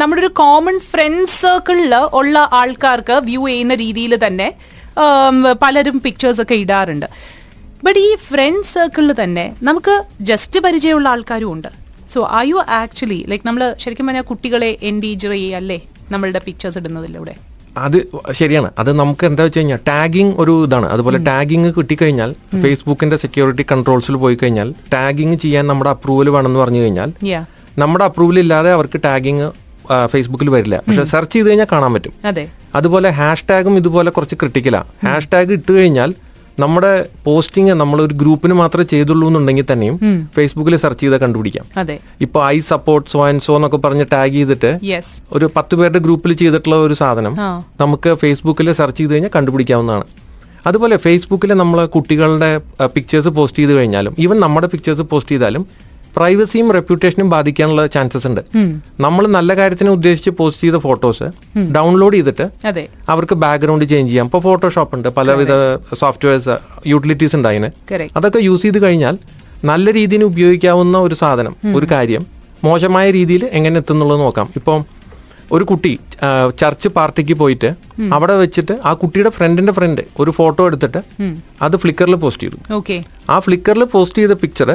നമ്മുടെ ഒരു കോമൺ ഫ്രണ്ട് സർക്കിളിൽ ഉള്ള ആൾക്കാർക്ക് വ്യൂ ചെയ്യുന്ന രീതിയിൽ തന്നെ പലരും പിക്ചേഴ്സ് ഒക്കെ ഇടാറുണ്ട്. ബട്ട് ഈ ഫ്രണ്ട് സർക്കിളിൽ തന്നെ നമുക്ക് ജസ്റ്റ് പരിചയമുള്ള ആൾക്കാരും ഉണ്ട്. So are you actually like നമ്മൾ ശരിക്കും പറഞ്ഞാൽ കുട്ടികളെ എൻഡേജർ ചെയ്യല്ലേ നമ്മളുടെ പിക്ചേഴ്സ് ഇടുന്നതിലൂടെ? അത് ശരിയാണ്. അത് നമുക്ക് എന്താ വെച്ച് കഴിഞ്ഞാൽ ടാഗിങ് ഒരു ഇതാണ്. അതുപോലെ ടാഗിങ് കിട്ടിക്കഴിഞ്ഞാൽ ഫേസ്ബുക്കിന്റെ സെക്യൂരിറ്റി കൺട്രോൾസിൽ പോയി കഴിഞ്ഞാൽ ടാഗിങ് ചെയ്യാൻ നമ്മുടെ അപ്രൂവൽ വേണമെന്ന് പറഞ്ഞു കഴിഞ്ഞാൽ നമ്മുടെ അപ്രൂവൽ ഇല്ലാതെ അവർക്ക് ടാഗിങ് ഫേസ്ബുക്കിൽ വരില്ല. പക്ഷെ സെർച്ച് ചെയ്ത് കഴിഞ്ഞാൽ കാണാൻ പറ്റും. അതെ. അതുപോലെ ഹാഷ്ടാഗും ഇതുപോലെ കുറച്ച് ക്രിട്ടിക്കലാണ് ഹാഷ് ടാഗ് ഇട്ട് കഴിഞ്ഞാൽ നമ്മുടെ പോസ്റ്റിംഗ് നമ്മൾ ഒരു ഗ്രൂപ്പിന് മാത്രമേ ചെയ്തുള്ളൂ എന്നുണ്ടെങ്കിൽ തന്നെയും ഫേസ്ബുക്കിൽ സെർച്ച് ചെയ്താൽ കണ്ടുപിടിക്കാം. ഇപ്പൊ I support so and so എന്നൊക്കെ പറഞ്ഞ് ടാഗ് ചെയ്തിട്ട് ഒരു പത്ത് പേരുടെ ഗ്രൂപ്പിൽ ചെയ്തിട്ടുള്ള ഒരു സാധനം നമുക്ക് ഫേസ്ബുക്കിൽ സെർച്ച് ചെയ്ത് കഴിഞ്ഞാൽ കണ്ടുപിടിക്കാവുന്നതാണ്. അതുപോലെ ഫേസ്ബുക്കിൽ നമ്മൾ കുട്ടികളുടെ പിക്ചേഴ്സ് പോസ്റ്റ് ചെയ്ത് കഴിഞ്ഞാലും ഈവൻ നമ്മുടെ പിക്ചേഴ്സ് പോസ്റ്റ് ചെയ്താലും പ്രൈവസിയും റെപ്യൂട്ടേഷനും ബാധിക്കാനുള്ള ചാൻസസ് ഉണ്ട്. നമ്മൾ നല്ല കാര്യത്തിന് ഉദ്ദേശിച്ച് പോസ്റ്റ് ചെയ്ത ഫോട്ടോസ് ഡൗൺലോഡ് ചെയ്തിട്ട് അവർക്ക് ബാക്ക്ഗ്രൗണ്ട് ചേഞ്ച് ചെയ്യാം. ഇപ്പോൾ ഫോട്ടോഷോപ്പ് ഉണ്ട്. പലവിധ സോഫ്റ്റ്വെയർസ് യൂട്ടിലിറ്റീസ് ഉണ്ട് അതിന്. അതൊക്കെ യൂസ് ചെയ്ത് കഴിഞ്ഞാൽ നല്ല രീതിയിൽ ഉപയോഗിക്കാവുന്ന ഒരു സാധനം ഒരു കാര്യം മോശമായ രീതിയിൽ എങ്ങനെ എത്തുന്നുള്ളത് നോക്കാം. ഇപ്പം ഒരു കുട്ടി ചർച്ച് പാർട്ടിക്ക് പോയിട്ട് അവിടെ വെച്ചിട്ട് ആ കുട്ടിയുടെ ഫ്രണ്ടിന്റെ ഫ്രണ്ട് ഒരു ഫോട്ടോ എടുത്തിട്ട് അത് ഫ്ലിക്കറിൽ പോസ്റ്റ് ചെയ്തു. ആ ഫ്ലിക്കറിൽ പോസ്റ്റ് ചെയ്ത പിക്ചർ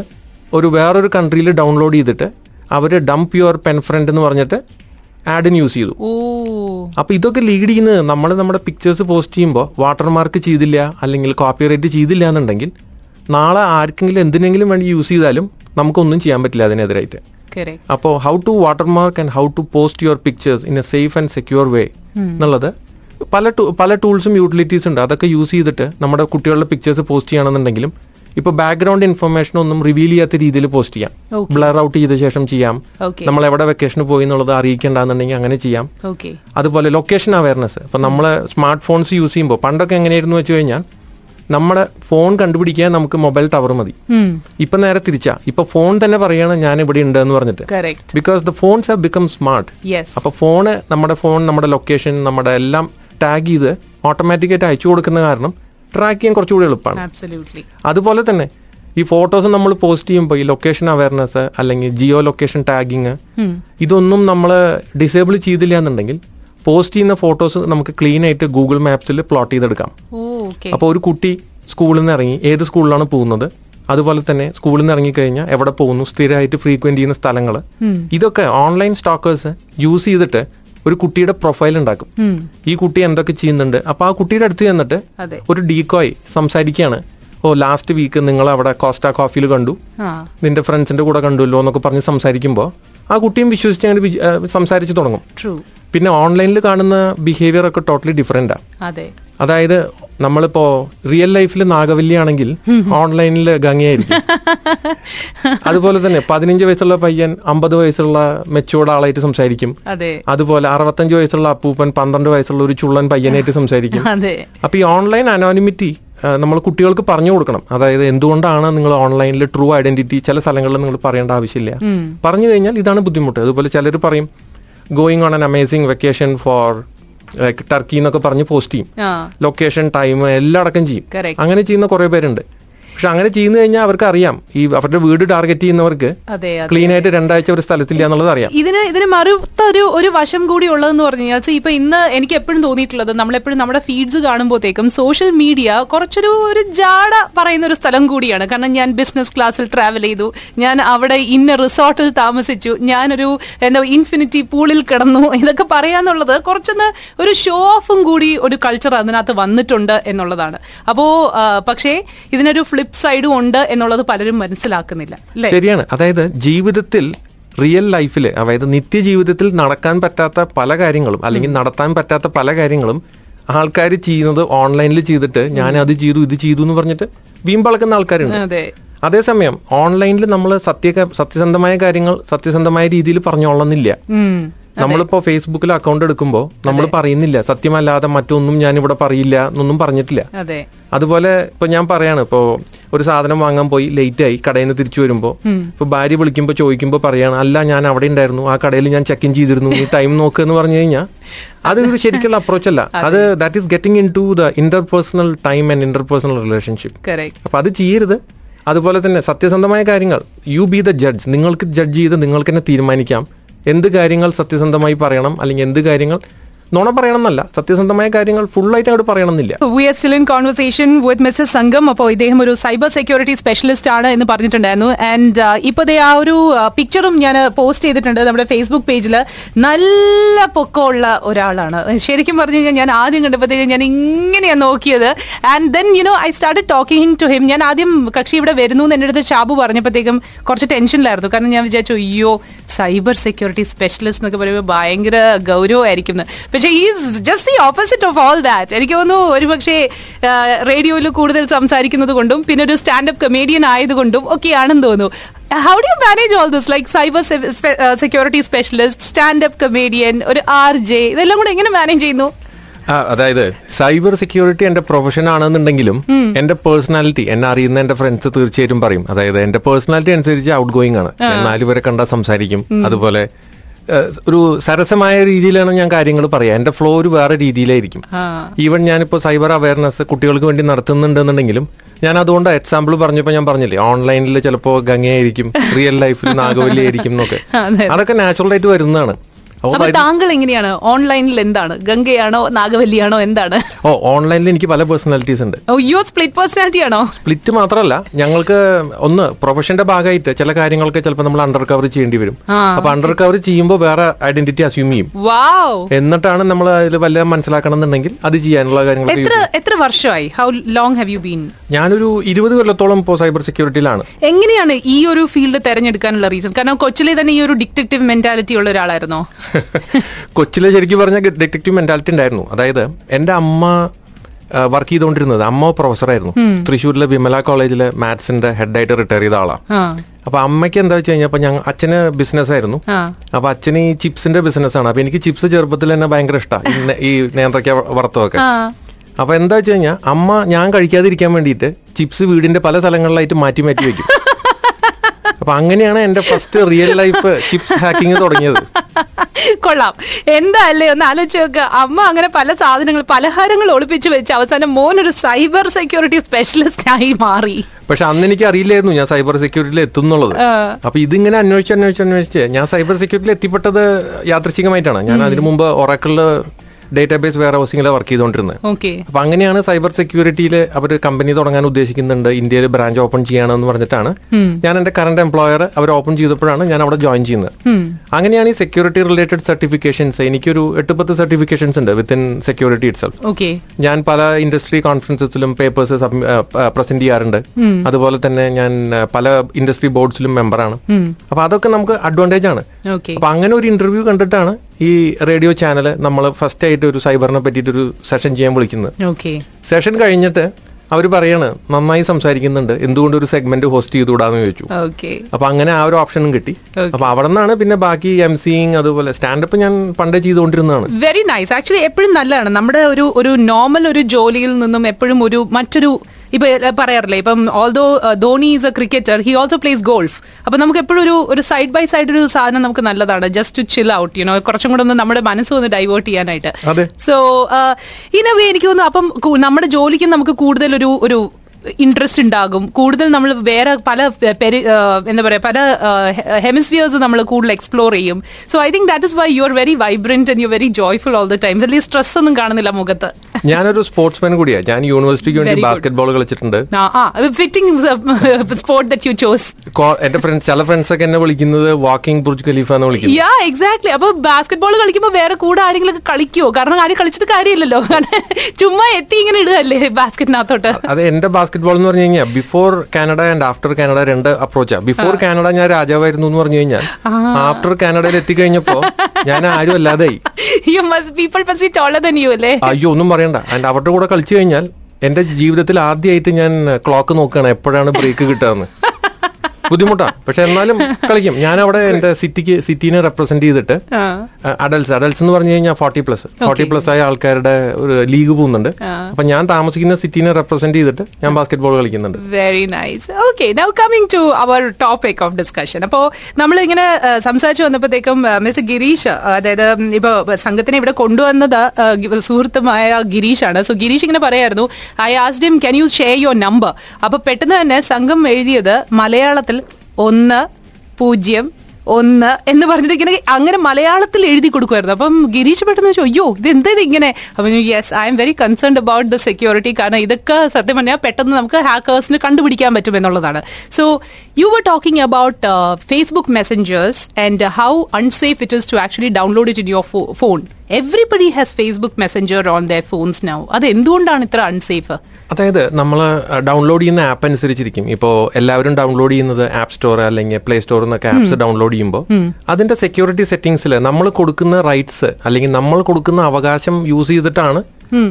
ഒരു വേറൊരു കൺട്രിയിൽ ഡൗൺലോഡ് ചെയ്തിട്ട് അവർ ഡംപ് യുവർ പെൻ ഫ്രണ്ട് എന്ന് പറഞ്ഞിട്ട് ആഡിന് യൂസ് ചെയ്തു. അപ്പൊ ഇതൊക്കെ ലീഡ് ചെയ്യുന്നത് നമ്മൾ നമ്മുടെ പിക്ചേഴ്സ് പോസ്റ്റ് ചെയ്യുമ്പോൾ വാട്ടർമാർക്ക് ചെയ്തില്ല അല്ലെങ്കിൽ കോപ്പിറൈറ്റ് ചെയ്തില്ല എന്നുണ്ടെങ്കിൽ നാളെ ആർക്കെങ്കിലും എന്തിനെങ്കിലും വേണ്ടി യൂസ് ചെയ്താലും നമുക്കൊന്നും ചെയ്യാൻ പറ്റില്ല അതിനെതിരായിട്ട്. അപ്പോൾ how to watermark and how to post your pictures in a safe and secure way എന്നുള്ളത് പല പല ടൂൾസും യൂട്ടിലിറ്റീസ് ഉണ്ട്. അതൊക്കെ യൂസ് ചെയ്തിട്ട് നമ്മുടെ കുട്ടികളുടെ പിക്ചേഴ്സ് പോസ്റ്റ് ചെയ്യണമെന്നുണ്ടെങ്കിലും ഇപ്പൊ ബാക്ക്ഗ്രൗണ്ട് ഇൻഫർമേഷൻ ഒന്നും റിവീൽ ചെയ്യാത്ത രീതിയിൽ പോസ്റ്റ് ചെയ്യാം. ബ്ലർ ഔട്ട് ചെയ്ത ശേഷം ചെയ്യാം. നമ്മൾ എവിടെ വെക്കേഷന് പോയി എന്നുള്ളത് അറിയിക്കേണ്ടെന്നുണ്ടെങ്കിൽ അങ്ങനെ ചെയ്യാം. അതുപോലെ ലൊക്കേഷൻ അവയർനെസ് ഇപ്പൊ നമ്മൾ സ്മാർട്ട് ഫോൺസ് യൂസ് ചെയ്യുമ്പോൾ പണ്ടൊക്കെ എങ്ങനെയായിരുന്നു വെച്ച് കഴിഞ്ഞാൽ നമ്മുടെ ഫോൺ കണ്ടുപിടിക്കാൻ നമുക്ക് മൊബൈൽ ടവർ മതി. ഇപ്പൊ നേരെ തിരിച്ചാ. ഇപ്പൊ ഫോൺ തന്നെ പറയാണ് ഞാൻ ഇവിടെ ഉണ്ട് എന്ന് പറഞ്ഞിട്ട്. Because the phones have become smart അപ്പൊ ഫോണ് നമ്മുടെ ഫോൺ നമ്മുടെ ലൊക്കേഷൻ നമ്മുടെ എല്ലാം ടാഗ് ചെയ്ത് ഓട്ടോമാറ്റിക്കായിട്ട് അയച്ചു കൊടുക്കുന്ന കാരണം ട്രാക്ക് ചെയ്യാൻ കുറച്ചുകൂടി എളുപ്പമാണ്. അതുപോലെ തന്നെ ഈ ഫോട്ടോസ് നമ്മൾ പോസ്റ്റ് ചെയ്യുമ്പോൾ ഈ ലൊക്കേഷൻ അവയർനെസ് അല്ലെങ്കിൽ ജിയോ ലൊക്കേഷൻ ടാഗിങ് ഇതൊന്നും നമ്മൾ ഡിസേബിൾ ചെയ്തില്ല എന്നുണ്ടെങ്കിൽ പോസ്റ്റ് ചെയ്യുന്ന ഫോട്ടോസ് നമുക്ക് ക്ലീൻ ആയിട്ട് ഗൂഗിൾ മാപ്സിൽ പ്ലോട്ട് ചെയ്തെടുക്കാം. അപ്പോൾ ഒരു കുട്ടി സ്കൂളിൽ നിന്ന് ഇറങ്ങി ഏത് സ്കൂളിലാണ് പോകുന്നത്? അതുപോലെ തന്നെ സ്കൂളിൽ നിന്ന് ഇറങ്ങിക്കഴിഞ്ഞാൽ എവിടെ പോകുന്നു? സ്ഥിരമായിട്ട് ഫ്രീക്വന്റ് ചെയ്യുന്ന സ്ഥലങ്ങൾ ഇതൊക്കെ ഓൺലൈൻ സ്റ്റോക്കേഴ്സ് യൂസ് ചെയ്തിട്ട് ഒരു കുട്ടിയുടെ പ്രൊഫൈൽ ഉണ്ടാക്കും. ഈ കുട്ടി എന്തൊക്കെ ചെയ്യുന്നുണ്ട്? അപ്പൊ ആ കുട്ടിയുടെ അടുത്ത് ചെന്നിട്ട് ഒരു ഡീകോയ് സംസാരിക്കുകയാണ്. ഓ ലാസ്റ്റ് വീക്ക് നിങ്ങൾ അവിടെ കോസ്റ്റാ കോഫിയിൽ കണ്ടു. നിന്റെ ഫ്രണ്ട്സിന്റെ കൂടെ കണ്ടുല്ലോ എന്നൊക്കെ പറഞ്ഞ് സംസാരിക്കുമ്പോൾ ആ കുട്ടിയും വിശ്വസിച്ച് അങ്ങനെ സംസാരിച്ചു തുടങ്ങും. പിന്നെ ഓൺലൈനിൽ കാണുന്ന ബിഹേവിയർ ഒക്കെ ടോട്ടലി ഡിഫറെന്റാ അതെ. അതായത് നമ്മളിപ്പോ റിയൽ ലൈഫിൽ നാഗവല്ലിയാണെങ്കിൽ ഓൺലൈനിൽ ഗംഗയായിരിക്കും. അതുപോലെ തന്നെ പതിനഞ്ച് വയസ്സുള്ള പയ്യൻ അമ്പത് വയസ്സുള്ള മെച്ചുവേർഡ് ആളായിട്ട് സംസാരിക്കും. അതെ. അതുപോലെ അറുപത്തഞ്ച് വയസ്സുള്ള അപ്പൂപ്പൻ പന്ത്രണ്ട് വയസ്സുള്ള ഒരു ചുള്ളൻ പയ്യനായിട്ട് സംസാരിക്കും. അപ്പൊ ഈ ഓൺലൈൻ അനോണിമിറ്റി നമ്മൾ കുട്ടികൾക്ക് പറഞ്ഞു കൊടുക്കണം. അതായത് എന്തുകൊണ്ടാണ് നിങ്ങൾ ഓൺലൈനിൽ ട്രൂ ഐഡന്റിറ്റി ചില സ്ഥലങ്ങളിൽ നിങ്ങൾ പറയേണ്ട ആവശ്യമില്ല. പറഞ്ഞു കഴിഞ്ഞാൽ ഇതാണ് ബുദ്ധിമുട്ട്. അതുപോലെ ചിലർ പറയും going on an amazing vacation for like Turkey എന്നൊക്കെ പറഞ്ഞ് പോസ്റ്റ് ചെയ്യും. ലൊക്കേഷൻ ടൈം എല്ലാം അടക്കം ചെയ്യും. അങ്ങനെ ചെയ്യുന്ന കുറെ പേരുണ്ട്. പക്ഷെ അങ്ങനെ ചെയ്യുന്ന കഴിഞ്ഞാൽ അവർക്ക് അറിയാം. ഈ അവരുടെ വീട് ടാർഗറ്റ് ചെയ്യുന്നവർക്ക് ക്ലീൻ ആയിട്ട് രണ്ടാഴ്ച ഒരു സ്ഥലത്തില്ല എന്നുള്ളത് അറിയാം. ഇതിന് ഇതിന് മറുത്ത ഒരു ഒരു വശം കൂടി ഉള്ളതെന്ന് പറഞ്ഞു കഴിഞ്ഞാൽ ഇപ്പൊ ഇന്ന് എനിക്ക് എപ്പോഴും തോന്നിയിട്ടുള്ളത് നമ്മളെപ്പോഴും നമ്മുടെ ഫീഡ്സ് കാണുമ്പോഴത്തേക്കും സോഷ്യൽ മീഡിയ കുറച്ചൊരു ഒരു ജാട പറയുന്ന ഒരു സ്ഥലം കൂടിയാണ്. കാരണം ഞാൻ ബിസിനസ് ക്ലാസ്സിൽ ട്രാവൽ ചെയ്തു. ഞാൻ അവിടെ ഇന്ന റിസോർട്ടിൽ താമസിച്ചു. ഞാനൊരു എന്താ ഇൻഫിനിറ്റി പൂളിൽ കിടന്നു. ഇതൊക്കെ പറയാന്നുള്ളത് കുറച്ചൊന്ന് ഒരു ഷോ ഓഫും കൂടി ഒരു കൾച്ചർ അതിനകത്ത് വന്നിട്ടുണ്ട് എന്നുള്ളതാണ്. അപ്പോ പക്ഷേ ഇതിനൊരു ഫ്ലിപ്പ് സൈഡും ഉണ്ട് എന്നുള്ളത് പലരും മനസ്സിലാക്കുന്നില്ല ശരിയാണ്. അതായത് ജീവിതത്തിൽ റിയൽ ലൈഫിൽ അതായത് നിത്യജീവിതത്തിൽ നടക്കാൻ പറ്റാത്ത പല കാര്യങ്ങളും അല്ലെങ്കിൽ നടത്താൻ പറ്റാത്ത പല കാര്യങ്ങളും ആൾക്കാർ ചെയ്യുന്നത് ഓൺലൈനിൽ ചെയ്തിട്ട് ഞാൻ അത് ചെയ്തു ഇത് ചെയ്തു എന്ന് പറഞ്ഞിട്ട് വീമ്പളക്കുന്ന ആൾക്കാരുണ്ട്. അതെ. അതേസമയം ഓൺലൈനിൽ നമ്മൾ സത്യ സത്യസന്ധമായ കാര്യങ്ങൾ സത്യസന്ധമായ രീതിയിൽ പറഞ്ഞോളന്നില്ല നമ്മളിപ്പോ ഫേസ്ബുക്കിൽ അക്കൗണ്ട് എടുക്കുമ്പോൾ നമ്മൾ പറയുന്നില്ല. സത്യമല്ലാതെ മറ്റൊന്നും ഞാൻ ഇവിടെ പറയില്ല എന്നൊന്നും പറഞ്ഞിട്ടില്ല. അതെ. അതുപോലെ ഇപ്പൊ ഞാൻ പറയാണ് ഇപ്പോ ഒരു സാധനം വാങ്ങാൻ പോയി ലേറ്റ് ആയി കടയിൽ നിന്ന് തിരിച്ചു വരുമ്പോ ഇപ്പൊ ഭാര്യ വിളിക്കുമ്പോ ചോദിക്കുമ്പോ പറയാണ് അല്ല ഞാൻ അവിടെ ഉണ്ടായിരുന്നു ആ കടയിൽ ഞാൻ ചെക്ക് ഇൻ ചെയ്തിരുന്നു. ഈ ടൈം നോക്ക് എന്ന് പറഞ്ഞു കഴിഞ്ഞാൽ അതൊരു ശരിക്കുള്ള അപ്രോച്ച് അല്ല. അത്. That is getting into the interpersonal time and interpersonal relationship അപ്പൊ അത് ചെയ്യരുത്. അതുപോലെ തന്നെ സത്യസന്ധമായ കാര്യങ്ങൾ. യു ബി ദ ജഡ്ജ് നിങ്ങൾക്ക് ജഡ്ജ് ചെയ്ത് നിങ്ങൾക്ക് തന്നെ തീരുമാനിക്കാം. എന്ത് കാര്യങ്ങൾ സത്യസന്ധമായി പറയണം അല്ലെങ്കിൽ എന്ത് കാര്യങ്ങൾ നോണ പറയണം എന്നല്ല സത്യസന്ധമായ കാര്യങ്ങൾ ഫുള്ളായിട്ട് അവിടെ പറയണമെന്നില്ല. We are still in conversation with mister Sangham അപ്പോൾ ഇദ്ദേഹം ഒരു സൈബർ സെക്യൂരിറ്റി സ്പെഷ്യലിസ്റ്റ് ആണ് എന്ന് പറഞ്ഞിട്ടുണ്ടായിരുന്നു. ആൻഡ് ഇപ്പൊ ദേ ആ ഒരു പിക്ചറും ഞാൻ പോസ്റ്റ് ചെയ്തിട്ടുണ്ട് നമ്മുടെ ഫേസ്ബുക്ക് പേജിൽ നല്ല പൊക്കമുള്ള ഒരാളാണ്. ശരിക്കും പറഞ്ഞു കഴിഞ്ഞാൽ ഞാൻ ആദ്യം കണ്ടപ്പോഴത്തേക്ക് ഞാൻ ഇങ്ങനെയാണ് നോക്കിയത്. And then you know I start talking to him ഞാൻ ആദ്യം കക്ഷി ഇവിടെ വരുന്നു എന്ന് എന്റെ അടുത്ത് ഷാബു പറഞ്ഞപ്പോഴത്തേക്കും കുറച്ച് ടെൻഷനിലായിരുന്നു കാരണം ഞാൻ വിചാരിച്ചു അയ്യോ സൈബർ സെക്യൂരിറ്റി സ്പെഷ്യലിസ്റ്റ് എന്നൊക്കെ പറയുമ്പോൾ ഭയങ്കര ഗൗരവമായിരിക്കും പക്ഷേ is just the opposite of all that എനിക്ക് തോന്നുന്നു ഒരുപക്ഷെ റേഡിയോയിൽ കൂടുതൽ സംസാരിക്കുന്നത് കൊണ്ടും പിന്നെ ഒരു സ്റ്റാൻഡപ്പ് കമേഡിയൻ ആയതുകൊണ്ടും ഒക്കെയാണെന്ന് തോന്നുന്നു. How do you manage all this like cyber security specialist standup comedian ഒരു ആർ ജെ ഇതെല്ലാം കൂടെ എങ്ങനെ മാനേജ് ചെയ്യുന്നു? അതായത് സൈബർ സെക്യൂരിറ്റി എന്റെ പ്രൊഫഷൻ ആണെന്നുണ്ടെങ്കിലും എന്റെ പേഴ്സണാലിറ്റി എന്നെ അറിയുന്ന എന്റെ ഫ്രണ്ട്സ് തീർച്ചയായിട്ടും പറയും. അതായത് എന്റെ പേഴ്സണാലിറ്റി അനുസരിച്ച് ഔട്ട് ഗോയിങ് ആണ് ഞാൻ നാലുപേരെ കണ്ടാൽ സംസാരിക്കും. അതുപോലെ ഒരു സരസമായ രീതിയിലാണ് ഞാൻ കാര്യങ്ങൾ പറയാം. എന്റെ ഫ്ലോ ഒരു വേറെ രീതിയിലായിരിക്കും. ഈവൻ ഞാനിപ്പോ സൈബർ അവയർനെസ് കുട്ടികൾക്ക് വേണ്ടി നടത്തുന്നുണ്ടെന്നുണ്ടെങ്കിലും ഞാൻ അതുകൊണ്ട് എക്സാമ്പിൾ പറഞ്ഞപ്പോൾ ഞാൻ പറഞ്ഞില്ലേ ഓൺലൈനിൽ ചിലപ്പോ ഗംഗയായിരിക്കും റിയൽ ലൈഫിൽ നാഗവല്ലി ആയിരിക്കും എന്നൊക്കെ. അതൊക്കെ നാച്ചുറൽ ആയിട്ട് വരുന്നതാണ്. അപ്പൊ താങ്കൾ എങ്ങനെയാണ് ഓൺലൈനിൽ എന്താണ്? ഗംഗയാണോ? നാഗവല്ലിയാണോ? എന്താണ്? ഓ ഓൺലൈനിൽ എനിക്ക് പല പേഴ്സണാലിറ്റീസ് ഉണ്ട്. ഓ യു സ്പ്ലിറ്റ് പേഴ്സണാലിറ്റി ആണോ? സ്പ്ലിറ്റ് മാത്രമല്ല ഞങ്ങൾക്ക് ഒന്ന് പ്രൊഫഷന്റെ ഭാഗമായിട്ട് ചില കാര്യങ്ങളൊക്കെ ചിലപ്പോൾ നമ്മൾ അണ്ടർ കവർ ചെയ്യേണ്ടി വരും. അപ്പൊ അണ്ടർ കവർ ചെയ്യുമ്പോൾ വേറെ ഐഡന്റിറ്റി അസ്യൂം ചെയ്യും. എന്നിട്ടാണ് നമ്മൾ അതിൽ വല്ല മനസ്സിലാക്കണം എന്നുണ്ടെങ്കിൽ അത് ചെയ്യാനുള്ള കാര്യങ്ങൾ എത്ര എത്ര വർഷമായി? How long have you been ഞാനൊരു ഇരുപത് കൊല്ലത്തോളം ഇപ്പോൾ സൈബർ സെക്യൂരിറ്റിയിലാണ് എങ്ങനെയാണ് ഈ ഒരു ഫീൽഡ് തെരഞ്ഞെടുക്കാനുള്ള റീസൺ കാരണം കൊച്ചിലെ തന്നെ ഈ ഒരു ഡിറ്റക്റ്റീവ് മെന്റാലിറ്റി ഉള്ള ഒരാളായിരുന്നോ? കൊച്ചിലെ ശരിക്കും പറഞ്ഞ ഡിറ്റക്റ്റീവ് മെന്റാലിറ്റി ഉണ്ടായിരുന്നു. അതായത് എന്റെ അമ്മ വർക്ക് ചെയ്തുകൊണ്ടിരുന്നത് അമ്മ പ്രൊഫസറായിരുന്നു തൃശ്ശൂരിലെ വിമല കോളേജിലെ മാത്സിന്റെ ഹെഡായിട്ട് റിട്ടയർ ചെയ്ത ആളാണ് അപ്പൊ അമ്മയ്ക്ക് എന്താ വെച്ച് കഴിഞ്ഞാൽ ഞങ്ങൾ അച്ഛന് ബിസിനസ് ആയിരുന്നു. അപ്പൊ അച്ഛന് ഈ ചിപ്സിന്റെ ബിസിനസ് ആണ്. അപ്പൊ എനിക്ക് ചിപ്സ് ചെറുപ്പത്തിൽ തന്നെ ഭയങ്കര ഇഷ്ടമാണ് ഈ നേന്ത്രക്ക വറുത്തമൊക്കെ അപ്പൊ എന്താ വെച്ച് കഴിഞ്ഞാൽ അമ്മ ഞാൻ കഴിക്കാതിരിക്കാൻ വേണ്ടിയിട്ട് ചിപ്സ് വീടിന്റെ പല സ്ഥലങ്ങളിലായിട്ട് മാറ്റി മാറ്റി വെക്കും. അപ്പൊ അങ്ങനെയാണ് എന്റെ first real life chips hacking തുടങ്ങിയത്. കൊള്ളാം. എന്താ അല്ലേ ഒന്ന് ആലോചിച്ച് നോക്കുക അമ്മ അങ്ങനെ പല സാധനങ്ങൾ പലഹാരങ്ങൾ ഒളിപ്പിച്ച് വെച്ച് അവസാനം മോൻ ഒരു സൈബർ സെക്യൂരിറ്റി സ്പെഷ്യലിസ്റ്റ് ആയി മാറി. പക്ഷെ അന്ന് എനിക്ക് അറിയില്ലായിരുന്നു ഞാൻ സൈബർ സെക്യൂരിറ്റിയിൽ എത്തുന്നുള്ളത്. അപ്പൊ ഇതിങ്ങനെ അന്വേഷിച്ച് അന്വേഷിച്ച് അന്വേഷിച്ച് ഞാൻ സൈബർ സെക്യൂരിറ്റിയിൽ എത്തിപ്പെട്ടത് യാദൃശികമായിട്ടാണ് ഞാൻ അതിനു മുമ്പ് ഒറാക്കിളിൽ ഡേറ്റാബേസ് വെയർ ഹൗസിംഗിലെ വർക്ക് ചെയ്തുകൊണ്ടിരുന്നത് ഓക്കെ അപ്പൊ അങ്ങനെയാണ് സൈബർ സെക്യൂരിറ്റിയിൽ അവർ കമ്പനി തുടങ്ങാൻ ഉദ്ദേശിക്കുന്നുണ്ട്. ഇന്ത്യയിൽ ബ്രാഞ്ച് ഓപ്പൺ ചെയ്യണമെന്ന് പറഞ്ഞിട്ടാണ്. ഞാൻ എന്റെ കറണ്ട് എംപ്ലോയർ അവർ ഓപ്പൺ ചെയ്തപ്പോഴാണ് ഞാൻ അവിടെ ജോയിൻ ചെയ്യുന്നത് അങ്ങനെയാണ് ഈ സെക്യൂരിറ്റി റിലേറ്റഡ് സർട്ടിഫിക്കേഷൻസ് എനിക്കൊരു എട്ട് പത്ത് സർട്ടിഫിക്കേഷൻസ് ഉണ്ട് വിത്തിൻ സെക്യൂരിറ്റി ഇറ്റ്സെൽഫ് ഓക്കെ ഞാൻ പല ഇൻഡസ്ട്രി കോൺഫറൻസസിലും പേപ്പേഴ്സ് പ്രസന്റ് ചെയ്യാറുണ്ട്. അതുപോലെ തന്നെ ഞാൻ പല ഇൻഡസ്ട്രി ബോർഡ്സിലും മെമ്പറാണ് അപ്പൊ അതൊക്കെ നമുക്ക് അഡ്വാന്റേജ് ആണ്. അപ്പൊ അങ്ങനെ ഒരു ഇന്റർവ്യൂ കണ്ടിട്ടാണ് ഈ റേഡിയോ ചാനൽ നമ്മൾ ഫസ്റ്റ് ആയിട്ട് ഒരു സൈബറിനെ പറ്റിയിട്ട് ഒരു സെഷൻ ചെയ്യാൻ വിളിക്കുന്നത്. ഓക്കെ. സെഷൻ കഴിഞ്ഞിട്ട് അവർ പറയാണ് നന്നായി സംസാരിക്കുന്നുണ്ട്. എന്തുകൊണ്ട് ഒരു സെഗ്മെന്റ് ഹോസ്റ്റ് ചെയ്തുകൂടാന്ന് ചോദിച്ചു. അപ്പൊ അങ്ങനെ ആ ഒരു ഓപ്ഷനും കിട്ടി. Okay. അപ്പൊ അവിടെ നിന്നാണ് പിന്നെ ബാക്കി എം സിങ് അതുപോലെ സ്റ്റാൻഡപ്പ് ഞാൻ പണ്ടേ ചെയ്തുകൊണ്ടിരുന്നതാണ്. വെരി നൈസ് ആക്ച്വലി എപ്പോഴും നല്ലതാണ്. നമ്മുടെ ഒരു ഒരു നോർമൽ ഒരു ജോലിയിൽ നിന്നും എപ്പോഴും ഒരു മറ്റൊരു ഇപ്പൊ പറയാറില്ലേ ഇപ്പം although Dhoni is a cricketer he also plays golf അപ്പൊ നമുക്ക് എപ്പോഴും ഒരു ഒരു സൈഡ് ബൈ സൈഡ് ഒരു സാധനം നമുക്ക് നല്ലതാണ് just to chill out you know കുറച്ചും കൂടെ ഒന്ന് നമ്മുടെ മനസ്സ് ഒന്ന് ഡൈവേർട്ട് ചെയ്യാനായിട്ട്. സോ ഇൻ എ വേ എനിക്ക് തോന്നുന്നു അപ്പം നമ്മുടെ ജോലിക്ക് നമുക്ക് കൂടുതൽ ഒരു ഒരു ഇൻട്രസ്റ്റ് ഉണ്ടാകും. കൂടുതൽ നമ്മൾ വേറെ പല പെരി എന്താ പറയുക പല ഹെമിസ്ഫിയേഴ്സ് നമ്മൾ കൂടുതൽ എക്സ്പ്ലോർ ചെയ്യും. So I think that is why you are very vibrant and you very joyful all the time വലിയ സ്ട്രെസ് ഒന്നും കാണുന്നില്ല മുഖത്ത്. ഞാനൊരു സ്പോർട്സ്മാൻ കൂടിയാ. ഞാൻ യൂണിവേഴ്സിറ്റിക്ക് വേണ്ടി ബാസ്കറ്റ്ബോൾ ബാസ്കറ്റ് ബോൾ കളിച്ചിട്ടുണ്ട്. Fitting sport that you chose എന്റെ ഫ്രണ്ട്സ് ചില ഫ്രണ്ട്സ് ഒക്കെ എന്നെ വിളിക്കുന്നത് വാക്കിംഗ് ബുർജ് ഖലീഫ എന്ന് വിളിക്കുന്നത്. യാ എക്സാക്ട്ലി അപ്പൊ ബാസ്കറ്റ് ബോൾ കളിക്കുമ്പോൾ വേറെ കൂടെ ആരെങ്കിലും ഒക്കെ കളിക്കുവോ? കാരണം ആരും കളിച്ചിട്ട് കാര്യമില്ലല്ലോ. കാരണം ചുമ്മാ എത്തി ഇങ്ങനെ ഇടുകയല്ലേ ബാസ്കറ്റിനകത്തോട്ട് അത് എന്റെ ബാസ്കറ്റ് ബോൾ എന്ന് പറഞ്ഞു കഴിഞ്ഞാൽ before Canada and after Canada രണ്ട് അപ്രോച്ചാ ബിഫോർ കാനഡ ഞാൻ രാജാവായിരുന്നു എന്ന് പറഞ്ഞു കഴിഞ്ഞാൽ ആഫ്റ്റർ കാനഡയിൽ എത്തിക്കഴിഞ്ഞപ്പോ ഞാൻ ആരും അല്ലാതായി. You must people must be taller than you അല്ലേ? അയ്യോ ഒന്നും പറയണ്ട. ആൻഡ് അവരുടെ കൂടെ കളിച്ചു കഴിഞ്ഞാൽ എന്റെ ജീവിതത്തിൽ ആദ്യമായിട്ട് ഞാൻ ക്ലോക്ക് നോക്കുകയാണ് എപ്പോഴാണ് ബ്രേക്ക് കിട്ടുകയെന്ന് ബുദ്ധിമുട്ടാ. പക്ഷെ എന്നാലും കളിക്കും. ഞാൻ അവിടെ എന്റെ സിറ്റിക്ക് സിറ്റിനെ റെപ്രസെന്റ് ചെയ്തിട്ട് അഡൽസ് അഡൽസ് എന്ന് പറഞ്ഞു കഴിഞ്ഞാൽ ഫോർട്ടി പ്ലസ് ഫോർട്ടി പ്ലസ് ആയ ആൾക്കാരുടെ ഒരു ലീഗ് പോകുന്നുണ്ട്. അപ്പൊ ഞാൻ താമസിക്കുന്ന സിറ്റിനെ റെപ്രസെന്റ് ചെയ്തിട്ട് ഞാൻ ബാസ്കറ്റ് ബോൾ കളിക്കുന്നുണ്ട്. Very nice okay now coming to our topic of discussion അപ്പോ നമ്മൾ ഇങ്ങനെ സംസാരിച്ചു വന്നപ്പോഴത്തേക്കും മിസ്റ്റർ ഗിരീഷ് അതായത് ഇപ്പൊ സംഘത്തിനെ ഇവിടെ കൊണ്ടുവന്നത് സുഹൃത്തുമായ ഗിരീഷാണ്. സോ ഗിരീഷ് ഇങ്ങനെ പറയായിരുന്നു I asked him can you share your number അപ്പൊ പെട്ടെന്ന് തന്നെ സംഘം എഴുതിയത് മലയാളത്തിൽ ഒന്ന് പൂജ്യം ഒന്ന് എന്ന് പറഞ്ഞിട്ട് ഇങ്ങനെ അങ്ങനെ മലയാളത്തിൽ എഴുതി കൊടുക്കുമായിരുന്നു അപ്പം ഗിരീഷ് പെട്ടെന്ന് ചോദിച്ചു അയ്യോ ഇത് എന്താ ഇത് ഇങ്ങനെ? അപ്പം yes I am very concerned about the security കാരണം ഇതൊക്കെ സത്യം പറഞ്ഞാൽ പെട്ടെന്ന് നമുക്ക് ഹാക്കേഴ്സിന് കണ്ടുപിടിക്കാൻ പറ്റും എന്നുള്ളതാണ്. So you were talking about Facebook messengers and how unsafe it is to actually download it in your phone everybody has Facebook messenger on the phones now അത് എന്തുകൊണ്ടാണ് ഇത്ര അൺസേഫ് അതായത് നമ്മൾ ഡൗൺലോഡ് ചെയ്യുന്ന ആപ്പ് അനുസരിച്ചിരിക്കും. ഇപ്പോൾ എല്ലാവരും ഡൗൺലോഡ് ചെയ്യുന്നത് ആപ്പ് സ്റ്റോർ അല്ലെങ്കിൽ പ്ലേ സ്റ്റോറിൽ നിന്നൊക്കെ ആപ്സ് ഡൗൺലോഡ് ചെയ്യുമ്പോൾ അതിന്റെ സെക്യൂരിറ്റി സെറ്റിംഗ്സിൽ നമ്മൾ കൊടുക്കുന്ന റൈറ്റ്സ് അല്ലെങ്കിൽ നമ്മൾ കൊടുക്കുന്ന അവകാശം യൂസ് ചെയ്തിട്ടാണ്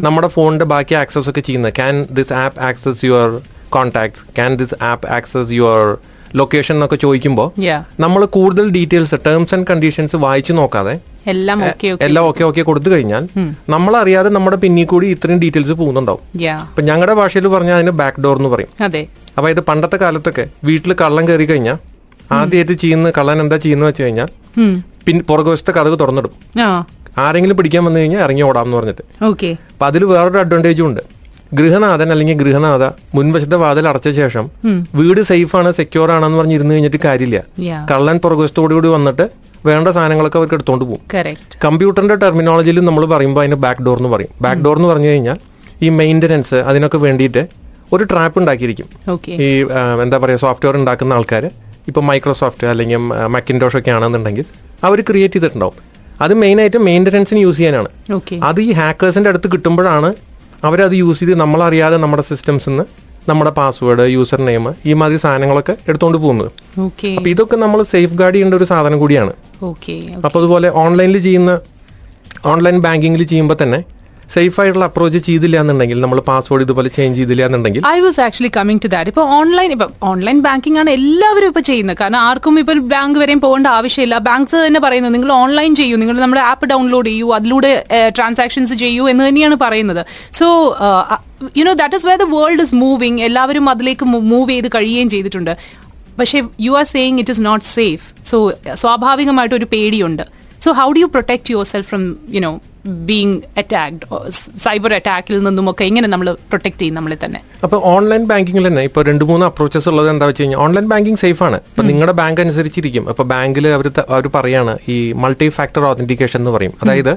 നമ്മുടെ ഫോണിന്റെ ബാക്കി ആക്സസ് ഒക്കെ ചെയ്യുന്നത്. Can this app access your contacts can this app access your location എന്നൊക്കെ ചോദിക്കുമ്പോൾ നമ്മൾ കൂടുതൽ ഡീറ്റെയിൽസ് ടേംസ് ആൻഡ് കണ്ടീഷൻസ് വായിച്ചു നോക്കാതെ എല്ലാം ഓക്കെ ഓക്കെ കൊടുത്തു കഴിഞ്ഞാൽ നമ്മൾ അറിയാതെ നമ്മുടെ പിന്നിൽ കൂടി ഇത്രയും ഡീറ്റെയിൽസ് പോകുന്നുണ്ടാവും. അപ്പൊ ഞങ്ങളുടെ ഭാഷയിൽ പറഞ്ഞാൽ അതിന് ബാക്ക് ഡോർ എന്ന് പറയും. അതെ. അപ്പൊ ഇത് പണ്ടത്തെ കാലത്തൊക്കെ വീട്ടിൽ കള്ളം കയറി കഴിഞ്ഞാൽ ആദ്യമായിട്ട് ചെയ്യുന്ന കള്ളൻ എന്താ ചെയ്യുന്ന വെച്ച് കഴിഞ്ഞാൽ. പിന്നെ പുറകുവശത്തെ കഥക് തുറന്നിടും. ആരെങ്കിലും പിടിക്കാൻ വന്നു കഴിഞ്ഞാൽ ഇറങ്ങി ഓടാം എന്ന് പറഞ്ഞിട്ട്. ഓക്കെ അപ്പൊ അതിൽ വേറൊരു അഡ്വാന്റേജും ഉണ്ട്. ഗൃഹനാഥൻ അല്ലെങ്കിൽ ഗൃഹനാഥ മുൻവശത്തെ വാതിൽ അടച്ച ശേഷം വീട് സേഫ് ആണ് സെക്യൂർ ആണെന്ന് പറഞ്ഞ് ഇരുന്ന് കഴിഞ്ഞിട്ട് കാര്യമില്ല. കള്ളൻ പുറകുവശത്തോടുകൂടി വന്നിട്ട് വേണ്ട സാധനങ്ങളൊക്കെ അവർക്ക് എടുത്തോണ്ട് പോകും കമ്പ്യൂട്ടറിന്റെ ടെർമിനോളജിയിലും നമ്മൾ പറയുമ്പോൾ അതിന് ബാക്ക് ഡോർ എന്ന് പറയും. ബാക്ക് ഡോർ എന്ന് പറഞ്ഞു കഴിഞ്ഞാൽ ഈ മെയിന്റനൻസ് അതിനൊക്കെ വേണ്ടിയിട്ട് ഒരു ട്രാപ്പ് ഉണ്ടാക്കിയിരിക്കും. ഈ എന്താ പറയുക സോഫ്റ്റ്വെയർ ഉണ്ടാക്കുന്ന ആൾക്കാർ ഇപ്പം മൈക്രോസോഫ്റ്റ് അല്ലെങ്കിൽ മക്കിൻഡോഷ് ഒക്കെ ആണെന്നുണ്ടെങ്കിൽ അവർ ക്രിയേറ്റ് ചെയ്തിട്ടുണ്ടാവും. അത് മെയിനായിട്ട് മെയിന്റനൻസിന് യൂസ് ചെയ്യാനാണ്. അത് ഈ ഹാക്കേഴ്സിന്റെ അടുത്ത് കിട്ടുമ്പോഴാണ് അവരത് യൂസ് ചെയ്ത് നമ്മളറിയാതെ നമ്മുടെ സിസ്റ്റംസ് നിന്ന് നമ്മുടെ പാസ്വേഡ് യൂസർ നെയിം ഈ മാതിരി സാധനങ്ങളൊക്കെ എടുത്തുകൊണ്ട് പോകുന്നത്. അപ്പൊ ഇതൊക്കെ നമ്മൾ സേഫ് ഗാർഡ് ചെയ്യേണ്ട ഒരു സാധനം കൂടിയാണ്. അപ്പൊ അതുപോലെ ഓൺലൈനിൽ ചെയ്യുന്ന ഓൺലൈൻ ബാങ്കിങ്ങിൽ ചെയ്യുമ്പോൾ തന്നെ സേഫ് ആയിട്ടുള്ള അപ്രോച്ച് ചെയ്തില്ല എന്നുണ്ടെങ്കിൽ നമ്മൾ പാസ്വേഡ് ഇതുപോലെ ചേഞ്ച് ചെയ്തില്ല എന്നുണ്ടെങ്കിൽ. I was actually coming to that ഇപ്പോൾ ഓൺലൈൻ ഇപ്പോൾ ഓൺലൈൻ ബാങ്കിംഗ് ആണ് എല്ലാവരും ഇപ്പോൾ ചെയ്യുന്നത്. കാരണം ആർക്കും ഇപ്പോൾ ബാങ്ക് വരെയും പോകേണ്ട ആവശ്യമില്ല. ബാങ്ക്സ് തന്നെ പറയുന്നത് നിങ്ങൾ ഓൺലൈൻ ചെയ്യൂ. നിങ്ങൾ നമ്മുടെ ആപ്പ് ഡൗൺലോഡ് ചെയ്യൂ. അതിലൂടെ ട്രാൻസാക്ഷൻസ് ചെയ്യൂ എന്ന് തന്നെയാണ് പറയുന്നത്. So you know that is where the world is moving എല്ലാവരും അതിലേക്ക് മൂവ് ചെയ്ത് കഴിയുകയും ചെയ്തിട്ടുണ്ട്. പക്ഷേ you are saying it is not safe so സ്വാഭാവികമായിട്ട് ഒരു പേടിയുണ്ട്. So how do you protect yourself from you know being attacked cyber അറ്റാക്കിൽ നിന്നുമൊക്കെ എങ്ങനെ നമ്മൾ പ്രൊട്ടക്ട് ചെയ്യും നമ്മളെ തന്നെ. അപ്പൊ ഓൺലൈൻ ബാങ്കിങ്ങിൽ തന്നെ ഇപ്പൊ രണ്ട് മൂന്ന് അപ്രോച്ചസ് ഉള്ളത് എന്താ വെച്ച് കഴിഞ്ഞാൽ ഓൺലൈൻ ബാങ്കിങ് സേഫ് ആണ്. ഇപ്പൊ നിങ്ങളുടെ ബാങ്ക് അനുസരിച്ചിരിക്കും. ഇപ്പൊ ബാങ്കിൽ അവർ അവർ പറയാണ് ഈ മൾട്ടി ഫാക്ടർ ഓതന്റിക്കേഷൻ എന്ന് പറയും. അതായത്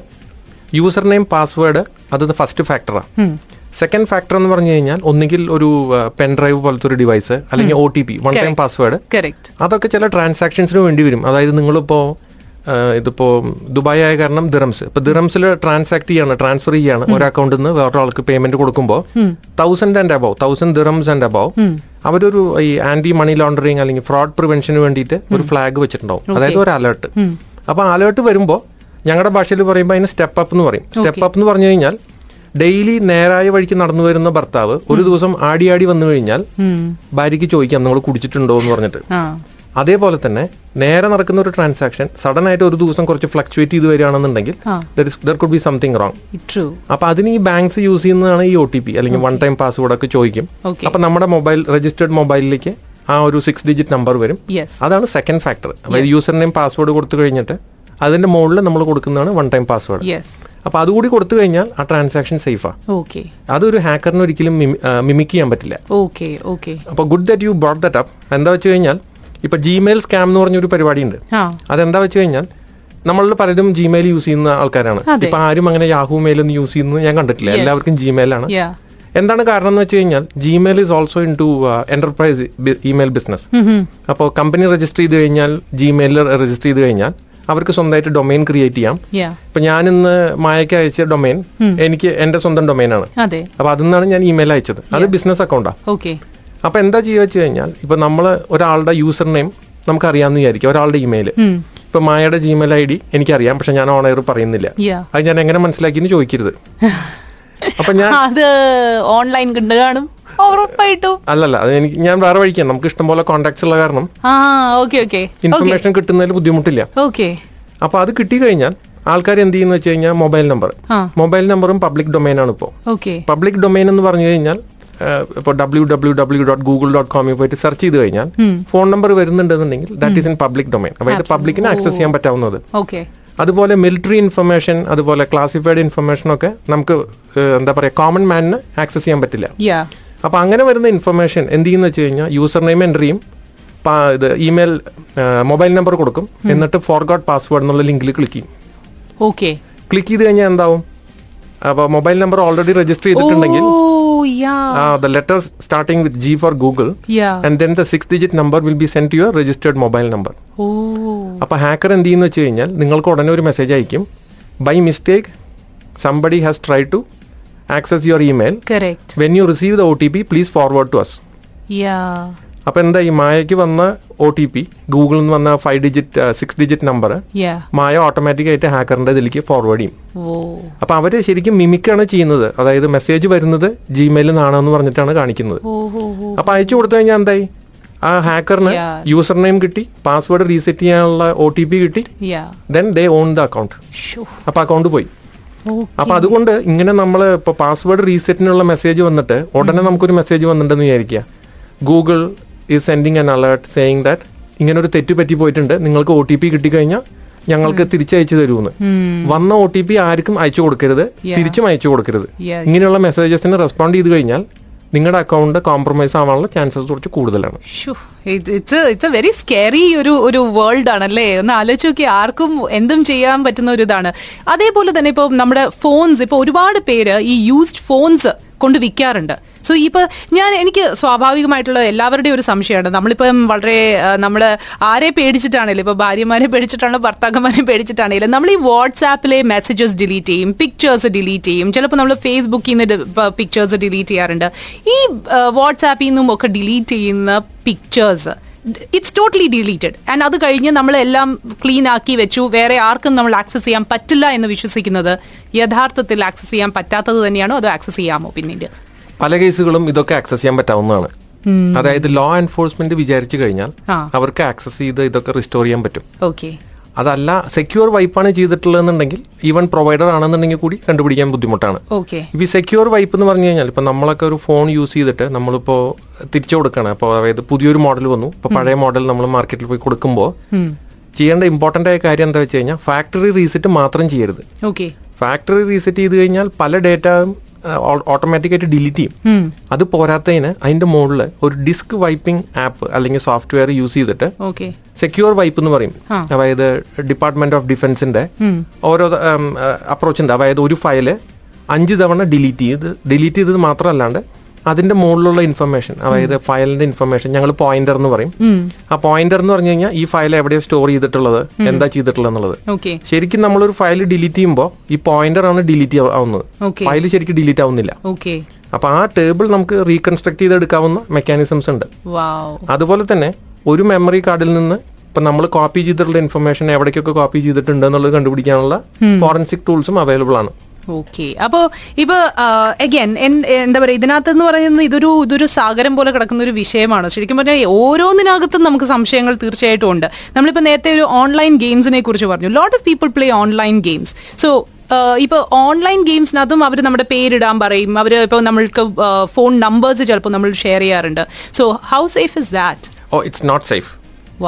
യൂസർ നെയിം പാസ്വേഡ് അത് ഫസ്റ്റ് ഫാക്ടറാണ് സെക്കൻഡ് ഫാക്ടർ എന്ന് പറഞ്ഞു കഴിഞ്ഞാൽ ഒന്നുകിൽ ഒരു പെൻ ഡ്രൈവ് പോലത്തെ ഒരു ഡിവൈസ് അല്ലെങ്കിൽ O T P one time password അതൊക്കെ ചില ട്രാൻസാക്ഷൻസിന് വേണ്ടി വരും. അതായത് നിങ്ങളിപ്പോ ആ, ഇതിപ്പോ ദുബായ് ആയ കാരണം ദിറംസ്. ഇപ്പൊ ദിറംസിൽ ട്രാൻസാക്ട് ചെയ്യാണ് ട്രാൻസ്ഫർ ചെയ്യാണ്. ഒരു അക്കൗണ്ടിൽ നിന്ന് വേറൊരാൾക്ക് പേയ്മെന്റ് കൊടുക്കുമ്പോൾ thousand and above thousand dirhams and above അവരൊരു ഈ ആന്റി മണി ലോണ്ടറിങ് അല്ലെങ്കിൽ ഫ്രോഡ് പ്രിവെൻഷന് വേണ്ടിയിട്ട് ഒരു ഫ്ലാഗ് വെച്ചിട്ടുണ്ടാവും. അതായത് ഒരു അലേർട്ട് അപ്പൊ അലേർട്ട് വരുമ്പോൾ ഞങ്ങളുടെ ഭാഷയിൽ പറയുമ്പോൾ അതിന് സ്റ്റെപ്പ് അപ്പ് എന്ന് പറയും. സ്റ്റെപ്പ് അപ്പ് എന്ന് പറഞ്ഞു കഴിഞ്ഞാൽ ഡെയിലി നേരായ വഴിക്ക് നടന്നു വരുന്ന ഭർത്താവ് ഒരു ദിവസം ആടി ആടി വന്നു കഴിഞ്ഞാൽ ഭാര്യയ്ക്ക് ചോദിക്കാം നിങ്ങൾ കുടിച്ചിട്ടുണ്ടോ? എന്ന് പറഞ്ഞിട്ട്. അതേപോലെ തന്നെ നേരെ നടക്കുന്ന ഒരു ട്രാൻസാക്ഷൻ സഡൻ ആയിട്ട് ഒരു ദിവസം കുറച്ച് ഫ്ലക്ച്വേറ്റ് ചെയ്ത് വരികയാണെന്നുണ്ടെങ്കിൽ. There could be something wrong അപ്പൊ അതിന് ഈ ബാങ്ക്സ് യൂസ് ചെയ്യുന്നതാണ് ഈ ഒ ടി പി അല്ലെങ്കിൽ വൺ ടൈം പാസ്വേഡ് ഒക്കെ ചോദിക്കും. അപ്പൊ നമ്മുടെ മൊബൈൽ രജിസ്റ്റേർഡ് മൊബൈലിലേക്ക് ആ ഒരു സിക്സ് ഡിജിറ്റ് നമ്പർ വരും. അതാണ് സെക്കൻഡ് ഫാക്ടർ അതായത് യൂസർ നെയിം പാസ്വേഡ് കൊടുത്തു കഴിഞ്ഞിട്ട് അതിന്റെ മുകളിൽ നമ്മൾ കൊടുക്കുന്നതാണ് വൺ ടൈം പാസ്വേഡ് അപ്പൊ അതുകൂടി കൊടുത്തു കഴിഞ്ഞാൽ ആ ട്രാൻസാക്ഷൻ സേഫാ ഓക്കെ അതൊരു ഹാക്കറിന് ഒരിക്കലും മിമിക് ചെയ്യാൻ പറ്റില്ല. ഓക്കെ ഓക്കെ അപ്പൊ good that you brought that up എന്താ വെച്ച് കഴിഞ്ഞാൽ ഇപ്പൊ ജിമെയിൽ സ്കാം എന്ന് പറഞ്ഞ ഒരു പരിപാടി ഉണ്ട് അതെന്താ വെച്ച് കഴിഞ്ഞാൽ നമ്മളിൽ പലരും ജിമെയിൽ യൂസ് ചെയ്യുന്ന ആൾക്കാരാണ്. ഇപ്പൊ ആരും അങ്ങനെ യാഹു മെയിൽ ഒന്നും യൂസ് ചെയ്യുന്നത് ഞാൻ കണ്ടിട്ടില്ല. എല്ലാവർക്കും ജിമെയിലാണ് ആണ്. എന്താണ് കാരണം എന്ന് വെച്ച് കഴിഞ്ഞാൽ Gmail is also into enterprise email business അപ്പോൾ കമ്പനി രജിസ്റ്റർ ചെയ്ത് കഴിഞ്ഞാൽ ജിമെയിലിൽ രജിസ്റ്റർ ചെയ്ത് കഴിഞ്ഞാൽ അവർക്ക് സ്വന്തമായിട്ട് ഡൊമൈൻ ക്രിയേറ്റ് ചെയ്യാം. ഇപ്പൊ ഞാൻ ഇന്ന് മായക്ക് അയച്ച ഡൊമൈൻ എനിക്ക് എന്റെ സ്വന്തം ഡൊമൈൻ ആണ്. അപ്പൊ അതിൽ നിന്നാണ് ഞാൻ ഇമെയിൽ അയച്ചത്. അത് ബിസിനസ് അക്കൗണ്ടാണ് ഓക്കെ അപ്പൊ എന്താ ചെയ്യുക വെച്ച് കഴിഞ്ഞാൽ ഇപ്പൊ നമ്മൾ ഒരാളുടെ യൂസർ നെയിം നമുക്ക് അറിയാമെന്ന് വിചാരിക്കും ഒരാളുടെ ഇമെയിൽ ഇപ്പൊ മായയുടെ ജിമെയിൽ ഐ ഡി എനിക്കറിയാം പക്ഷെ ഞാൻ ഓണയർ എയർ പറയുന്നില്ല. അത് ഞാൻ എങ്ങനെ മനസ്സിലാക്കി ചോദിക്കരുത്. അപ്പൊ ഞാൻ അത് ഓൺലൈൻ കണ്ടു കാണും. അല്ലല്ല അത് എനിക്ക് ഞാൻ വേറെ വഴിക്കാം നമുക്ക് ഇഷ്ടംപോലെ കോൺടാക്ട്സ് ഉള്ള കാരണം ഇൻഫർമേഷൻ കിട്ടുന്നതിൽ ബുദ്ധിമുട്ടില്ല. ഓക്കെ അപ്പൊ അത് കിട്ടി കഴിഞ്ഞാൽ ആൾക്കാർ എന്ത് ചെയ്യുന്ന വെച്ച് കഴിഞ്ഞാൽ മൊബൈൽ നമ്പർ. മൊബൈൽ നമ്പറും പബ്ലിക് ഡൊമൈൻ ആണ് ഇപ്പോൾ പബ്ലിക് ഡൊമൈൻ എന്ന് പറഞ്ഞു കഴിഞ്ഞാൽ ഇപ്പോൾ W W W dot Google dot കോമിൽ പോയിട്ട് സെർച്ച് ചെയ്ത് കഴിഞ്ഞാൽ phone number വരുന്നുണ്ടെന്നുണ്ടെങ്കിൽ that is in public domain അതായത് പബ്ലിക്കിന് ആക്സസ് ചെയ്യാൻ പറ്റാവുന്നത്. ഓക്കെ. അതുപോലെ മിലിറ്ററി ഇൻഫർമേഷൻ അതുപോലെ ക്ലാസിഫൈഡ് ഇൻഫർമേഷൻ ഒക്കെ നമുക്ക് എന്താ പറയുക കോമൺ മാനിന് ആക്സസ് ചെയ്യാൻ പറ്റില്ല. അപ്പൊ അങ്ങനെ വരുന്ന ഇൻഫർമേഷൻ എന്ത് ചെയ്യുന്ന വെച്ച് കഴിഞ്ഞാൽ യൂസർ നെയിം എന്റർ ചെയ്യും ഇത് ഇമെയിൽ മൊബൈൽ നമ്പർ കൊടുക്കും. എന്നിട്ട് ഫോർഗോട്ട് പാസ്വേഡ് എന്നുള്ള ലിങ്കിൽ ക്ലിക്ക് ചെയ്യും. ഓക്കെ. ക്ലിക്ക് ചെയ്ത് കഴിഞ്ഞാൽ എന്താവും? അപ്പോൾ മൊബൈൽ നമ്പർ ഓൾറെഡി രജിസ്റ്റർ ചെയ്തിട്ടുണ്ടെങ്കിൽ ഓ yeah the letter starting with G for Google yeah and then the six digit number will be send to your registered mobile number oh അപ്പൊ ഹാക്കർ എന്ത് ചെയ്യുന്നു വെച്ച് കഴിഞ്ഞാൽ നിങ്ങൾക്ക് ഉടനെ ഒരു മെസ്സേജ് അയക്കും. By mistake somebody has try to access your email when you receive the O T P please forward to us അപ്പൊ എന്താ ഈ മായയ്ക്ക് വന്ന ഒ ടി പി ഗൂഗിളിൽ നിന്ന് വന്ന five digit six digit number മായ ഓട്ടോമാറ്റിക് ആയിട്ട് ഹാക്കറിന്റെ ഇതിലേക്ക് ഫോർവേഡ് ചെയ്യും. അപ്പൊ അവർ ശരിക്കും മിമിക്കാണ് ചെയ്യുന്നത്. അതായത് മെസ്സേജ് വരുന്നത് ജിമെയിലിൽ നിന്നാണെന്ന് പറഞ്ഞിട്ടാണ് കാണിക്കുന്നത്. അപ്പൊ അയച്ചു കൊടുത്തു കഴിഞ്ഞാൽ എന്തായി? ആ ഹാക്കറിന് യൂസർ നെയിം കിട്ടി പാസ്വേഡ് റീസെറ്റ് ചെയ്യാനുള്ള ഒ ടി പി കിട്ടി. Then they on the account അപ്പൊ അക്കൗണ്ട് പോയി. അപ്പൊ അതുകൊണ്ട് ഇങ്ങനെ നമ്മൾ ഇപ്പൊ പാസ്വേഡ് റീസെറ്റിനുള്ള മെസ്സേജ് വന്നിട്ട് ഉടനെ നമുക്കൊരു മെസ്സേജ് വന്നിട്ടുണ്ടെന്ന് വിചാരിക്കുക. Google is sending an alert saying that ഇങ്ങനെ ഒരു തെറ്റ് പറ്റി പോയിട്ടുണ്ട്. നിങ്ങൾക്ക് ഒ ടി പി കിട്ടിക്കഴിഞ്ഞാൽ ഞങ്ങൾക്ക് തിരിച്ചയച്ചു തരുമെന്ന്. വന്ന ഒ ടി പി ആർക്കും അയച്ചു കൊടുക്കരുത്. തിരിച്ചും അയച്ചു കൊടുക്കരുത്. ഇങ്ങനെയുള്ള മെസ്സേജസിന് റെസ്പോണ്ട് ചെയ്ത് കഴിഞ്ഞാൽ നിങ്ങളുടെ അക്കൗണ്ട് കോംപ്രമൈസ് ആവാനുള്ള ചാൻസസ് കുറച്ച് കൂടുതലാണ്. It's it's a very scary ഒരു ഒരു വേൾഡ് ആണല്ലേ? ഒന്ന് ആലോചിച്ച് നോക്കി ആർക്കും എന്തും ചെയ്യാൻ പറ്റുന്ന ഒരു ഇതാണ്. അതേപോലെ തന്നെ ഇപ്പോൾ നമ്മുടെ ഫോൺസ് ഇപ്പോൾ ഒരുപാട് പേര് ഈ യൂസ്ഡ് ഫോൺസ് കൊണ്ട് വിൽക്കാറുണ്ട്. സോ ഇപ്പൊ ഞാൻ എനിക്ക് സ്വാഭാവികമായിട്ടുള്ള എല്ലാവരുടെയും ഒരു സംശയമാണ്. നമ്മളിപ്പം വളരെ നമ്മൾ ആരെ പേടിച്ചിട്ടാണേലും ഇപ്പൊ ഭാര്യമാരെ പേടിച്ചിട്ടാണോ ഭർത്താക്കന്മാരെ പേടിച്ചിട്ടാണേലും നമ്മൾ ഈ വാട്സാപ്പിലെ മെസ്സേജസ് ഡിലീറ്റ് ചെയ്യും പിക്ചേഴ്സ് ഡിലീറ്റ് ചെയ്യും. ചിലപ്പോൾ നമ്മൾ ഫേസ്ബുക്കിൽ നിന്ന് പിക്ചേഴ്സ് ഡിലീറ്റ് ചെയ്യാറുണ്ട്. ഈ വാട്സാപ്പിൽ നിന്നും ഒക്കെ ഡിലീറ്റ് ചെയ്യുന്ന pictures it's totally deleted and അത് കഴിഞ്ഞ് നമ്മളെല്ലാം ക്ലീൻ ആക്കി വെച്ചു. വേറെ ആർക്കും നമ്മൾ ആക്സസ് ചെയ്യാൻ പറ്റില്ല എന്ന് വിശ്വസിക്കുന്നത് യഥാർത്ഥത്തിൽ ആക്സസ് ചെയ്യാൻ പറ്റാത്തത് തന്നെയാണോ? അതോ ആക്സസ് ചെയ്യാമോ പിന്നീട്? പല കേസുകളും ഇതൊക്കെ ആക്സസ് ചെയ്യാൻ പറ്റാവുന്നതാണ്. അതായത് ലോ എൻഫോഴ്സ്മെന്റ് വിചാരിച്ചു കഴിഞ്ഞാൽ അവർക്ക് ആക്സസ് ചെയ്ത് ഇതൊക്കെ റിസ്റ്റോർ ചെയ്യാൻ പറ്റും. ഓക്കെ അതല്ല സെക്യൂർ വൈപ്പാണ് ചെയ്തിട്ടുള്ളതെന്നുണ്ടെങ്കിൽ ഈവൻ പ്രൊവൈഡർ ആണെന്നുണ്ടെങ്കിൽ കൂടി കണ്ടുപിടിക്കാൻ ബുദ്ധിമുട്ടാണ്. ഇപ്പൊ സെക്യൂർ വൈപ്പ് എന്ന് പറഞ്ഞു കഴിഞ്ഞാൽ ഇപ്പൊ നമ്മളൊക്കെ ഒരു ഫോൺ യൂസ് ചെയ്തിട്ട് നമ്മളിപ്പോ തിരിച്ചു കൊടുക്കണം. അപ്പോൾ അതായത് പുതിയൊരു മോഡൽ വന്നു. ഇപ്പൊ പഴയ മോഡൽ നമ്മൾ മാർക്കറ്റിൽ പോയി കൊടുക്കുമ്പോൾ ചെയ്യേണ്ട ഇമ്പോർട്ടന്റ് ആയ കാര്യം എന്താ വെച്ച് കഴിഞ്ഞാൽ ഫാക്ടറി റീസെറ്റ് മാത്രം ചെയ്യരുത്. ഓക്കെ ഫാക്ടറി റീസെറ്റ് ചെയ്ത് കഴിഞ്ഞാൽ പല ഡേറ്റയും ഓട്ടോമാറ്റിക്കായിട്ട് ഡിലീറ്റ് ചെയ്യും. അത് പോരാത്തതിന് അതിന്റെ മുകളിൽ ഒരു ഡിസ്ക് വൈപ്പിംഗ് ആപ്പ് അല്ലെങ്കിൽ സോഫ്റ്റ്വെയർ യൂസ് ചെയ്തിട്ട് സെക്യൂർ വൈപ്പ് എന്ന് പറയും. അതായത് ഡിപ്പാർട്ട്മെന്റ് ഓഫ് ഡിഫൻസിന്റെ ഓരോ അപ്രോച്ച് ഉണ്ട്. അതായത് ഒരു ഫയൽ അഞ്ച് തവണ ഡിലീറ്റ് ചെയ്ത് ഡിലീറ്റ് ചെയ്തത് മാത്രമല്ലാണ്ട് അതിന്റെ മുകളിലുള്ള ഇൻഫർമേഷൻ അതായത് ഫയലിന്റെ ഇൻഫർമേഷൻ ഞങ്ങൾ പോയിന്റർ എന്ന് പറയും. ആ പോയിന്റർ എന്ന് പറഞ്ഞു കഴിഞ്ഞാൽ ഈ ഫയൽ എവിടെയാണ് സ്റ്റോർ ചെയ്തിട്ടുള്ളത് എന്താ ചെയ്തിട്ടുള്ളത് എന്നുള്ളത്. ശരിക്കും നമ്മളൊരു ഫയൽ ഡിലീറ്റ് ചെയ്യുമ്പോൾ ഈ പോയിന്റർ ആണ് ഡിലീറ്റ് ആവുന്നത്. ഫയൽ ശരിക്കും ഡിലീറ്റ് ആവുന്നില്ല. ഓക്കെ അപ്പൊ ആ ടേബിൾ നമുക്ക് റീകൺസ്ട്രക്ട് ചെയ്തെടുക്കാവുന്ന മെക്കാനിസംസ് ഉണ്ട്. അതുപോലെ തന്നെ ഒരു മെമ്മറി കാർഡിൽ നിന്ന് ഇപ്പൊ നമ്മൾ കോപ്പി ചെയ്തിട്ടുള്ള ഇൻഫർമേഷൻ എവിടേക്കൊക്കെ കോപ്പി ചെയ്തിട്ടുണ്ട് എന്നുള്ളത് കണ്ടുപിടിക്കാനുള്ള ഫോറൻസിക് ടൂൾസും അവൈലബിൾ ആണ്. ഓക്കെ അപ്പോ ഇപ്പൊ അഗൈൻ എന്താ പറയാ ഇതിനകത്ത് എന്ന് പറയുന്നത് ഇതൊരു ഇതൊരു സാഗരം പോലെ കിടക്കുന്ന ഒരു വിഷയമാണ്. ശരിക്കും പറഞ്ഞാൽ ഓരോന്നിനകത്തും നമുക്ക് സംശയങ്ങൾ തീർച്ചയായിട്ടും ഉണ്ട്. നമ്മളിപ്പോ നേരത്തെ ഒരു ഓൺലൈൻ ഗെയിംസിനെ കുറിച്ച് പറഞ്ഞു. Lot of people play online games so ഇപ്പൊ ഓൺലൈൻ ഗെയിംസിനകത്തും അവർ നമ്മുടെ പേരിടാൻ പറയും. അവർ ഇപ്പോൾ നമ്മൾക്ക് ഫോൺ നമ്പേഴ്സ് ചിലപ്പോൾ നമ്മൾ ഷെയർ ചെയ്യാറുണ്ട്. So how safe is that oh it's not safe.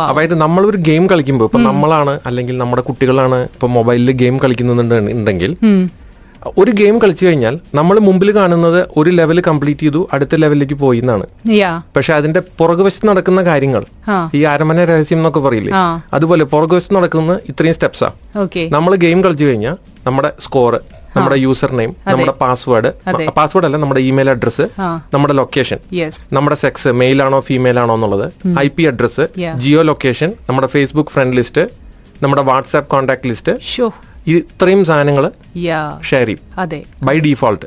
അതായത് നമ്മളൊരു ഗെയിം കളിക്കുമ്പോൾ ഇപ്പൊ നമ്മളാണ് അല്ലെങ്കിൽ നമ്മുടെ കുട്ടികളാണ് ഇപ്പൊ മൊബൈലിൽ ഗെയിം കളിക്കുന്നുണ്ടെങ്കിൽ ഒരു ഗെയിം കളിച്ചു കഴിഞ്ഞാൽ നമ്മൾ മുമ്പിൽ കാണുന്നത് ഒരു ലെവൽ കംപ്ലീറ്റ് ചെയ്തു അടുത്ത ലെവലിലേക്ക് പോയി എന്നാണ്. പക്ഷെ അതിന്റെ പുറകുവശത്ത് നടക്കുന്ന കാര്യങ്ങൾ ഈ അരമന രഹസ്യം എന്നൊക്കെ പറയില്ലേ? അതുപോലെ പുറകുവശത്ത് നടക്കുന്ന ഇത്രയും സ്റ്റെപ്സാ നമ്മൾ ഗെയിം കളിച്ചു കഴിഞ്ഞാൽ നമ്മുടെ സ്കോർ നമ്മുടെ യൂസർ നെയിം നമ്മുടെ പാസ്വേഡ്. പാസ്വേഡ് അല്ല നമ്മുടെ ഇമെയിൽ അഡ്രസ്സ് നമ്മുടെ ലൊക്കേഷൻ നമ്മുടെ സെക്സ് മെയിൽ ആണോ ഫീമെയിൽ ആണോ എന്നുള്ളത് I P address geo location നമ്മുടെ ഫേസ്ബുക്ക് ഫ്രണ്ട് ലിസ്റ്റ് നമ്മുടെ വാട്സാപ്പ് കോൺടാക്ട് ലിസ്റ്റ് ഇത്രയും സാധനങ്ങൾ ഷെയർ ചെയ്യും. ബൈ ഡീഫോൾട്ട്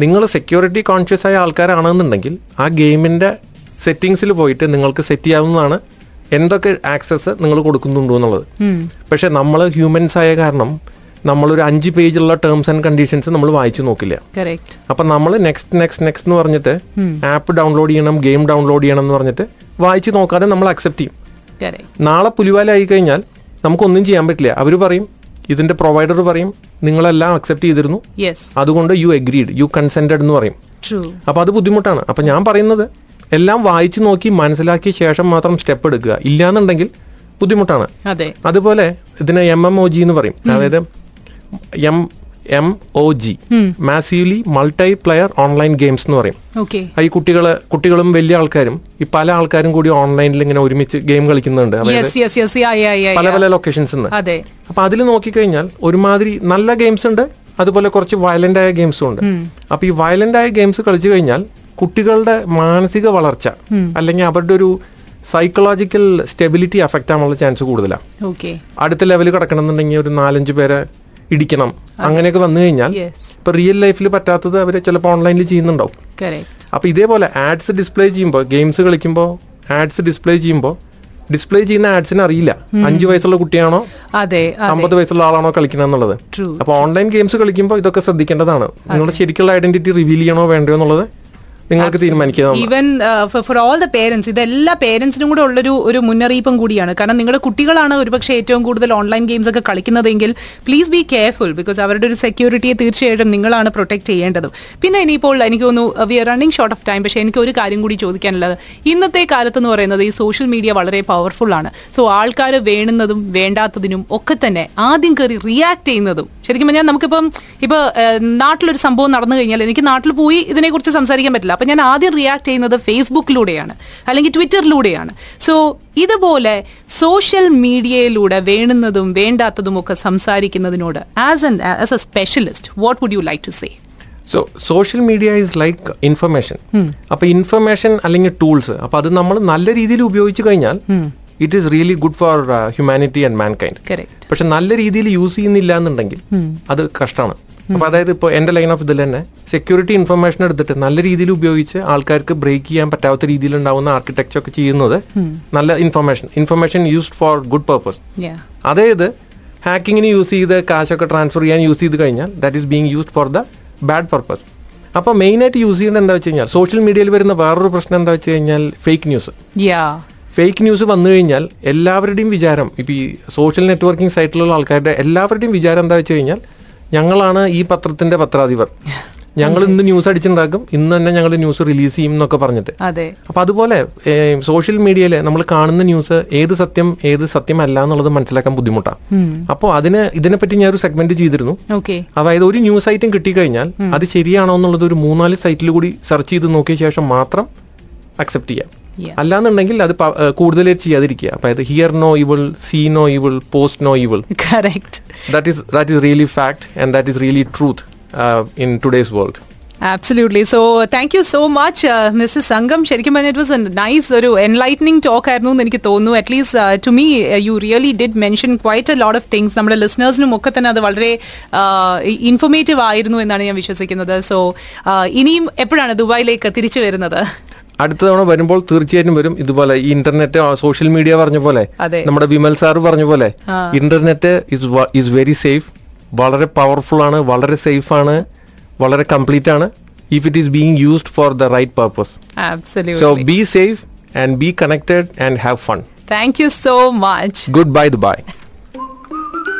നിങ്ങൾ സെക്യൂരിറ്റി കോൺഷ്യസ് ആയ ആൾക്കാരാണെന്നുണ്ടെങ്കിൽ ആ ഗെയിമിന്റെ സെറ്റിംഗ്സിൽ പോയിട്ട് നിങ്ങൾക്ക് സെറ്റ് ചെയ്യാവുന്നതാണ് എന്തൊക്കെ ആക്സസ് നിങ്ങൾ കൊടുക്കുന്നുണ്ടോ എന്നുള്ളത്. പക്ഷെ നമ്മൾ ഹ്യൂമൻസ് ആയ കാരണം നമ്മളൊരു അഞ്ച് പേജുള്ള ടേംസ് ആൻഡ് കണ്ടീഷൻസ് നമ്മൾ വായിച്ചു നോക്കില്ല. അപ്പൊ നമ്മൾ നെക്സ്റ്റ് നെക്സ്റ്റ് നെക്സ്റ്റ് എന്ന് പറഞ്ഞിട്ട് ആപ്പ് ഡൗൺലോഡ് ചെയ്യണം ഗെയിം ഡൗൺലോഡ് ചെയ്യണം എന്ന് പറഞ്ഞിട്ട് വായിച്ചു നോക്കാതെ നമ്മൾ അക്സെപ്റ്റ് ചെയ്യും. നാളെ പുലിവാലായി കഴിഞ്ഞാൽ നമുക്കൊന്നും ചെയ്യാൻ പറ്റില്ല. അവർ പറയും ഇതിന്റെ പ്രൊവൈഡർ പറയും നിങ്ങളെല്ലാം അക്സെപ്റ്റ് ചെയ്തിരുന്നു. അതുകൊണ്ട് യു എഗ്രീഡ് യു കൺസെന്റഡ് എന്ന് പറയും. അപ്പൊ അത് ബുദ്ധിമുട്ടാണ്. അപ്പൊ ഞാൻ പറയുന്നത് എല്ലാം വായിച്ചു നോക്കി മനസ്സിലാക്കിയ ശേഷം മാത്രം സ്റ്റെപ്പ് എടുക്കുക. ഇല്ലാന്നുണ്ടെങ്കിൽ ബുദ്ധിമുട്ടാണ്. അതെ. അതുപോലെ ഇതിനെ എം എം ഒ ജി എന്ന് പറയും. അതായത് M M O G massively multiplayer online games എന്ന് പറയും. ഈ കുട്ടികളെ കുട്ടികളും വലിയ ആൾക്കാരും ഈ പല ആൾക്കാരും കൂടി ഓൺലൈനിൽ ഇങ്ങനെ ഒരുമിച്ച് ഗെയിം കളിക്കുന്നുണ്ട്. പല പല ലൊക്കേഷൻസ് നിന്ന് അപ്പൊ അതിൽ നോക്കിക്കഴിഞ്ഞാൽ ഒരുമാതിരി നല്ല ഗെയിംസ് ഉണ്ട് അതുപോലെ കുറച്ച് വയലന്റ് ആയ ഗെയിംസും ഉണ്ട്. അപ്പൊ ഈ വയലന്റ് ആയ ഗെയിംസ് കളിച്ചു കഴിഞ്ഞാൽ കുട്ടികളുടെ മാനസിക വളർച്ച അല്ലെങ്കിൽ അവരുടെ ഒരു സൈക്കോളജിക്കൽ സ്റ്റെബിലിറ്റി അഫക്റ്റ് ആവാനുള്ള ചാൻസ് കൂടുതലാണ് അടുത്ത ലെവലിൽ കിടക്കണമെന്നുണ്ടെങ്കിൽ ഒരു നാലഞ്ച് പേരെ ഇടിക്കണം. അങ്ങനെയൊക്കെ വന്നു കഴിഞ്ഞാൽ ഇപ്പൊ റിയൽ ലൈഫിൽ പറ്റാത്തത് അവർ ചിലപ്പോൾ ഓൺലൈനിൽ ചെയ്യുന്നുണ്ടാവും. അപ്പൊ ഇതേപോലെ ആഡ്സ് ഡിസ്പ്ലേ ചെയ്യുമ്പോൾ ഗെയിംസ് കളിക്കുമ്പോൾ ആഡ്സ് ഡിസ്പ്ലേ ചെയ്യുമ്പോൾ ഡിസ്പ്ലേ ചെയ്യുന്ന ആഡ്സിന് അറിയില്ല. അഞ്ചു വയസ്സുള്ള കുട്ടിയാണോ അതെ അമ്പത് വയസ്സുള്ള ആളാണോ കളിക്കണമെന്നുള്ളത് അപ്പൊ ഓൺലൈൻ ഗെയിംസ് കളിക്കുമ്പോൾ ഇതൊക്കെ ശ്രദ്ധിക്കേണ്ടതാണ്. നിങ്ങളുടെ ശരിക്കുള്ള ഐഡന്റിറ്റി റിവീൽ ചെയ്യണോ വേണ്ടയോ എന്നുള്ളത് നിങ്ങൾക്ക് തീരുമാനിക്കാം. Even for all the parents ഇത് എല്ലാ പേരൻസിനും കൂടെ ഉള്ളൊരു ഒരു മുന്നറിയിപ്പും കൂടിയാണ്. കാരണം നിങ്ങളുടെ കുട്ടികളാണ് ഒരുപക്ഷെ ഏറ്റവും കൂടുതൽ ഓൺലൈൻ ഗെയിംസ് ഒക്കെ കളിക്കുന്നതെങ്കിൽ പ്ലീസ് ബി കെയർഫുൾ ബിക്കോസ് അവരുടെ ഒരു സെക്യൂരിറ്റിയെ തീർച്ചയായിട്ടും നിങ്ങളാണ് പ്രൊട്ടക്ട് ചെയ്യേണ്ടത്. പിന്നെ ഇനിയിപ്പോൾ എനിക്ക് തോന്നുന്നു we are running short of time പക്ഷേ എനിക്ക് ഒരു കാര്യം കൂടി ചോദിക്കാനുള്ളത്. ഇന്നത്തെ കാലത്ത് എന്ന് പറയുന്നത് ഈ സോഷ്യൽ മീഡിയ വളരെ പവർഫുൾ ആണ്. സോ ആൾക്കാർ വേണുന്നതും വേണ്ടാത്തതിനും ഒക്കെ തന്നെ ആദ്യം കയറി റിയാക്ട് ചെയ്യുന്നതും. ശരിക്കും പറഞ്ഞാൽ നമുക്കിപ്പം ഇപ്പൊ ഏഹ്, നാട്ടിലൊരു സംഭവം നടന്നു കഴിഞ്ഞാൽ എനിക്ക് നാട്ടിൽ പോയി ഇതിനെക്കുറിച്ച് സംസാരിക്കാൻ പറ്റില്ല. അപ്പൊ ഞാൻ ആദ്യം റിയാക്ട് ചെയ്യുന്നത് ഫേസ്ബുക്കിലൂടെയാണ് അല്ലെങ്കിൽ ട്വിറ്ററിലൂടെയാണ്. സോ ഇതുപോലെ സോഷ്യൽ മീഡിയയിലൂടെ വേണുന്നതും വേണ്ടാത്തതും ഒക്കെ സംസാരിക്കുന്നതിനോട് as an as a specialist what would you like to say so social media is like information അപ്പൊ ഇൻഫർമേഷൻ അല്ലെങ്കിൽ ടൂൾസ് അപ്പൊ അത് നമ്മൾ നല്ല രീതിയിൽ ഉപയോഗിച്ചു കഴിഞ്ഞാൽ it is really good for humanity and mankind പക്ഷെ നല്ല രീതിയിൽ യൂസ് ചെയ്യുന്നില്ല എന്നുണ്ടെങ്കിൽ അത് കഷ്ടമാണ്. അപ്പൊ അതായത് ഇപ്പോൾ എന്റെ ലൈൻ ഓഫ് ഇതിൽ തന്നെ സെക്യൂരിറ്റി ഇൻഫർമേഷൻ എടുത്തിട്ട് നല്ല രീതിയിൽ ഉപയോഗിച്ച് ആൾക്കാർക്ക് ബ്രേക്ക് ചെയ്യാൻ പറ്റാത്ത രീതിയിൽ ഉണ്ടാവുന്ന ആർക്കിടെക്ചർ ഒക്കെ ചെയ്യുന്നത് നല്ല information information used for good purpose. അതായത് ഹാക്കിങ്ങിന് യൂസ് ചെയ്ത് കാശൊക്കെ ട്രാൻസ്ഫർ ചെയ്യാൻ യൂസ് ചെയ്ത് കഴിഞ്ഞാൽ that is being used for the bad purpose അപ്പോൾ മെയിനായിട്ട് യൂസ് ചെയ്യേണ്ടത് എന്താ വെച്ച് കഴിഞ്ഞാൽ സോഷ്യൽ മീഡിയയിൽ വരുന്ന വേറൊരു പ്രശ്നം എന്താ വെച്ച് കഴിഞ്ഞാൽ ഫേക്ക് ന്യൂസ്. ഫേക്ക് ന്യൂസ് വന്നു കഴിഞ്ഞാൽ എല്ലാവരുടെയും വിചാരം ഇപ്പൊ ഈ സോഷ്യൽ നെറ്റ്വർക്കിംഗ് സൈറ്റിലുള്ള ആൾക്കാരുടെ എല്ലാവരുടെയും വിചാരം എന്താ വെച്ച് കഴിഞ്ഞാൽ ഞങ്ങളാണ് ഈ പത്രത്തിന്റെ പത്രാധിപർ. ഞങ്ങൾ ഇന്ന് ന്യൂസ് അടിച്ചുണ്ടാക്കും ഇന്ന് തന്നെ ഞങ്ങൾ ന്യൂസ് റിലീസ് ചെയ്യും എന്നൊക്കെ പറഞ്ഞിട്ട്. അതെ. അപ്പൊ അതുപോലെ സോഷ്യൽ മീഡിയയിൽ നമ്മൾ കാണുന്ന ന്യൂസ് ഏത് സത്യം ഏത് സത്യമല്ല എന്നുള്ളത് മനസ്സിലാക്കാൻ ബുദ്ധിമുട്ടാണ് അപ്പോൾ അതിന് ഇതിനെപ്പറ്റി ഞാൻ ഒരു സെഗ്മെന്റ് ചെയ്തിരുന്നു. ഓക്കെ. അതായത് ഒരു ന്യൂസ് ഐറ്റം കിട്ടിക്കഴിഞ്ഞാൽ അത് ശരിയാണോ എന്നുള്ളത് ഒരു മൂന്നാൽ സൈറ്റിൽ കൂടി സെർച്ച് ചെയ്ത് നോക്കിയ ശേഷം മാത്രം അക്സെപ്റ്റ് ചെയ്യാം. അല്ലാന്നുണ്ടെങ്കിൽ അത് കൂടുതൽ ചെയ്യാതിരിക്കുക. അതായത് hear no evil see no evil post no evil correct that is that is really fact and that is really truth in today's world absolutely so thank you so much Mrs Sangham ശരിക്കും പറഞ്ഞാൽ ഇറ്റ് വാസ് എ നൈസ് ഒരു എൻലൈറ്റനിങ് ടോക്ക് ആയിരുന്നു എന്ന് എനിക്ക് തോന്നുന്നു. At least to me you really did mention quite a lot of things നമ്മുടെ ലിസണേഴ്സിനും ഒക്കെ തന്നെ അത് വളരെ ഇൻഫോർമേറ്റീവ് ആയിരുന്നു എന്നാണ് ഞാൻ വിശ്വസിക്കുന്നത്. സോ ഇനിയും എപ്പോഴാണ് ദുബായിലേക്ക് തിരിച്ചു വരുന്നത്? അടുത്ത തവണ വരുമ്പോൾ തീർച്ചയായിട്ടും വരും. ഇതുപോലെ ഈ ഇന്റർനെറ്റ് സോഷ്യൽ മീഡിയ പറഞ്ഞ പോലെ നമ്മുടെ വിമൽ സാർ പറഞ്ഞ പോലെ ഇന്റർനെറ്റ് ഇസ് വെരി സേഫ് വളരെ പവർഫുൾ ആണ് വളരെ സേഫ് ആണ് വളരെ കംപ്ലീറ്റ് ആണ്. If it is being used for the right purpose so be safe and be connected and have fun thank you so much goodbye Dubai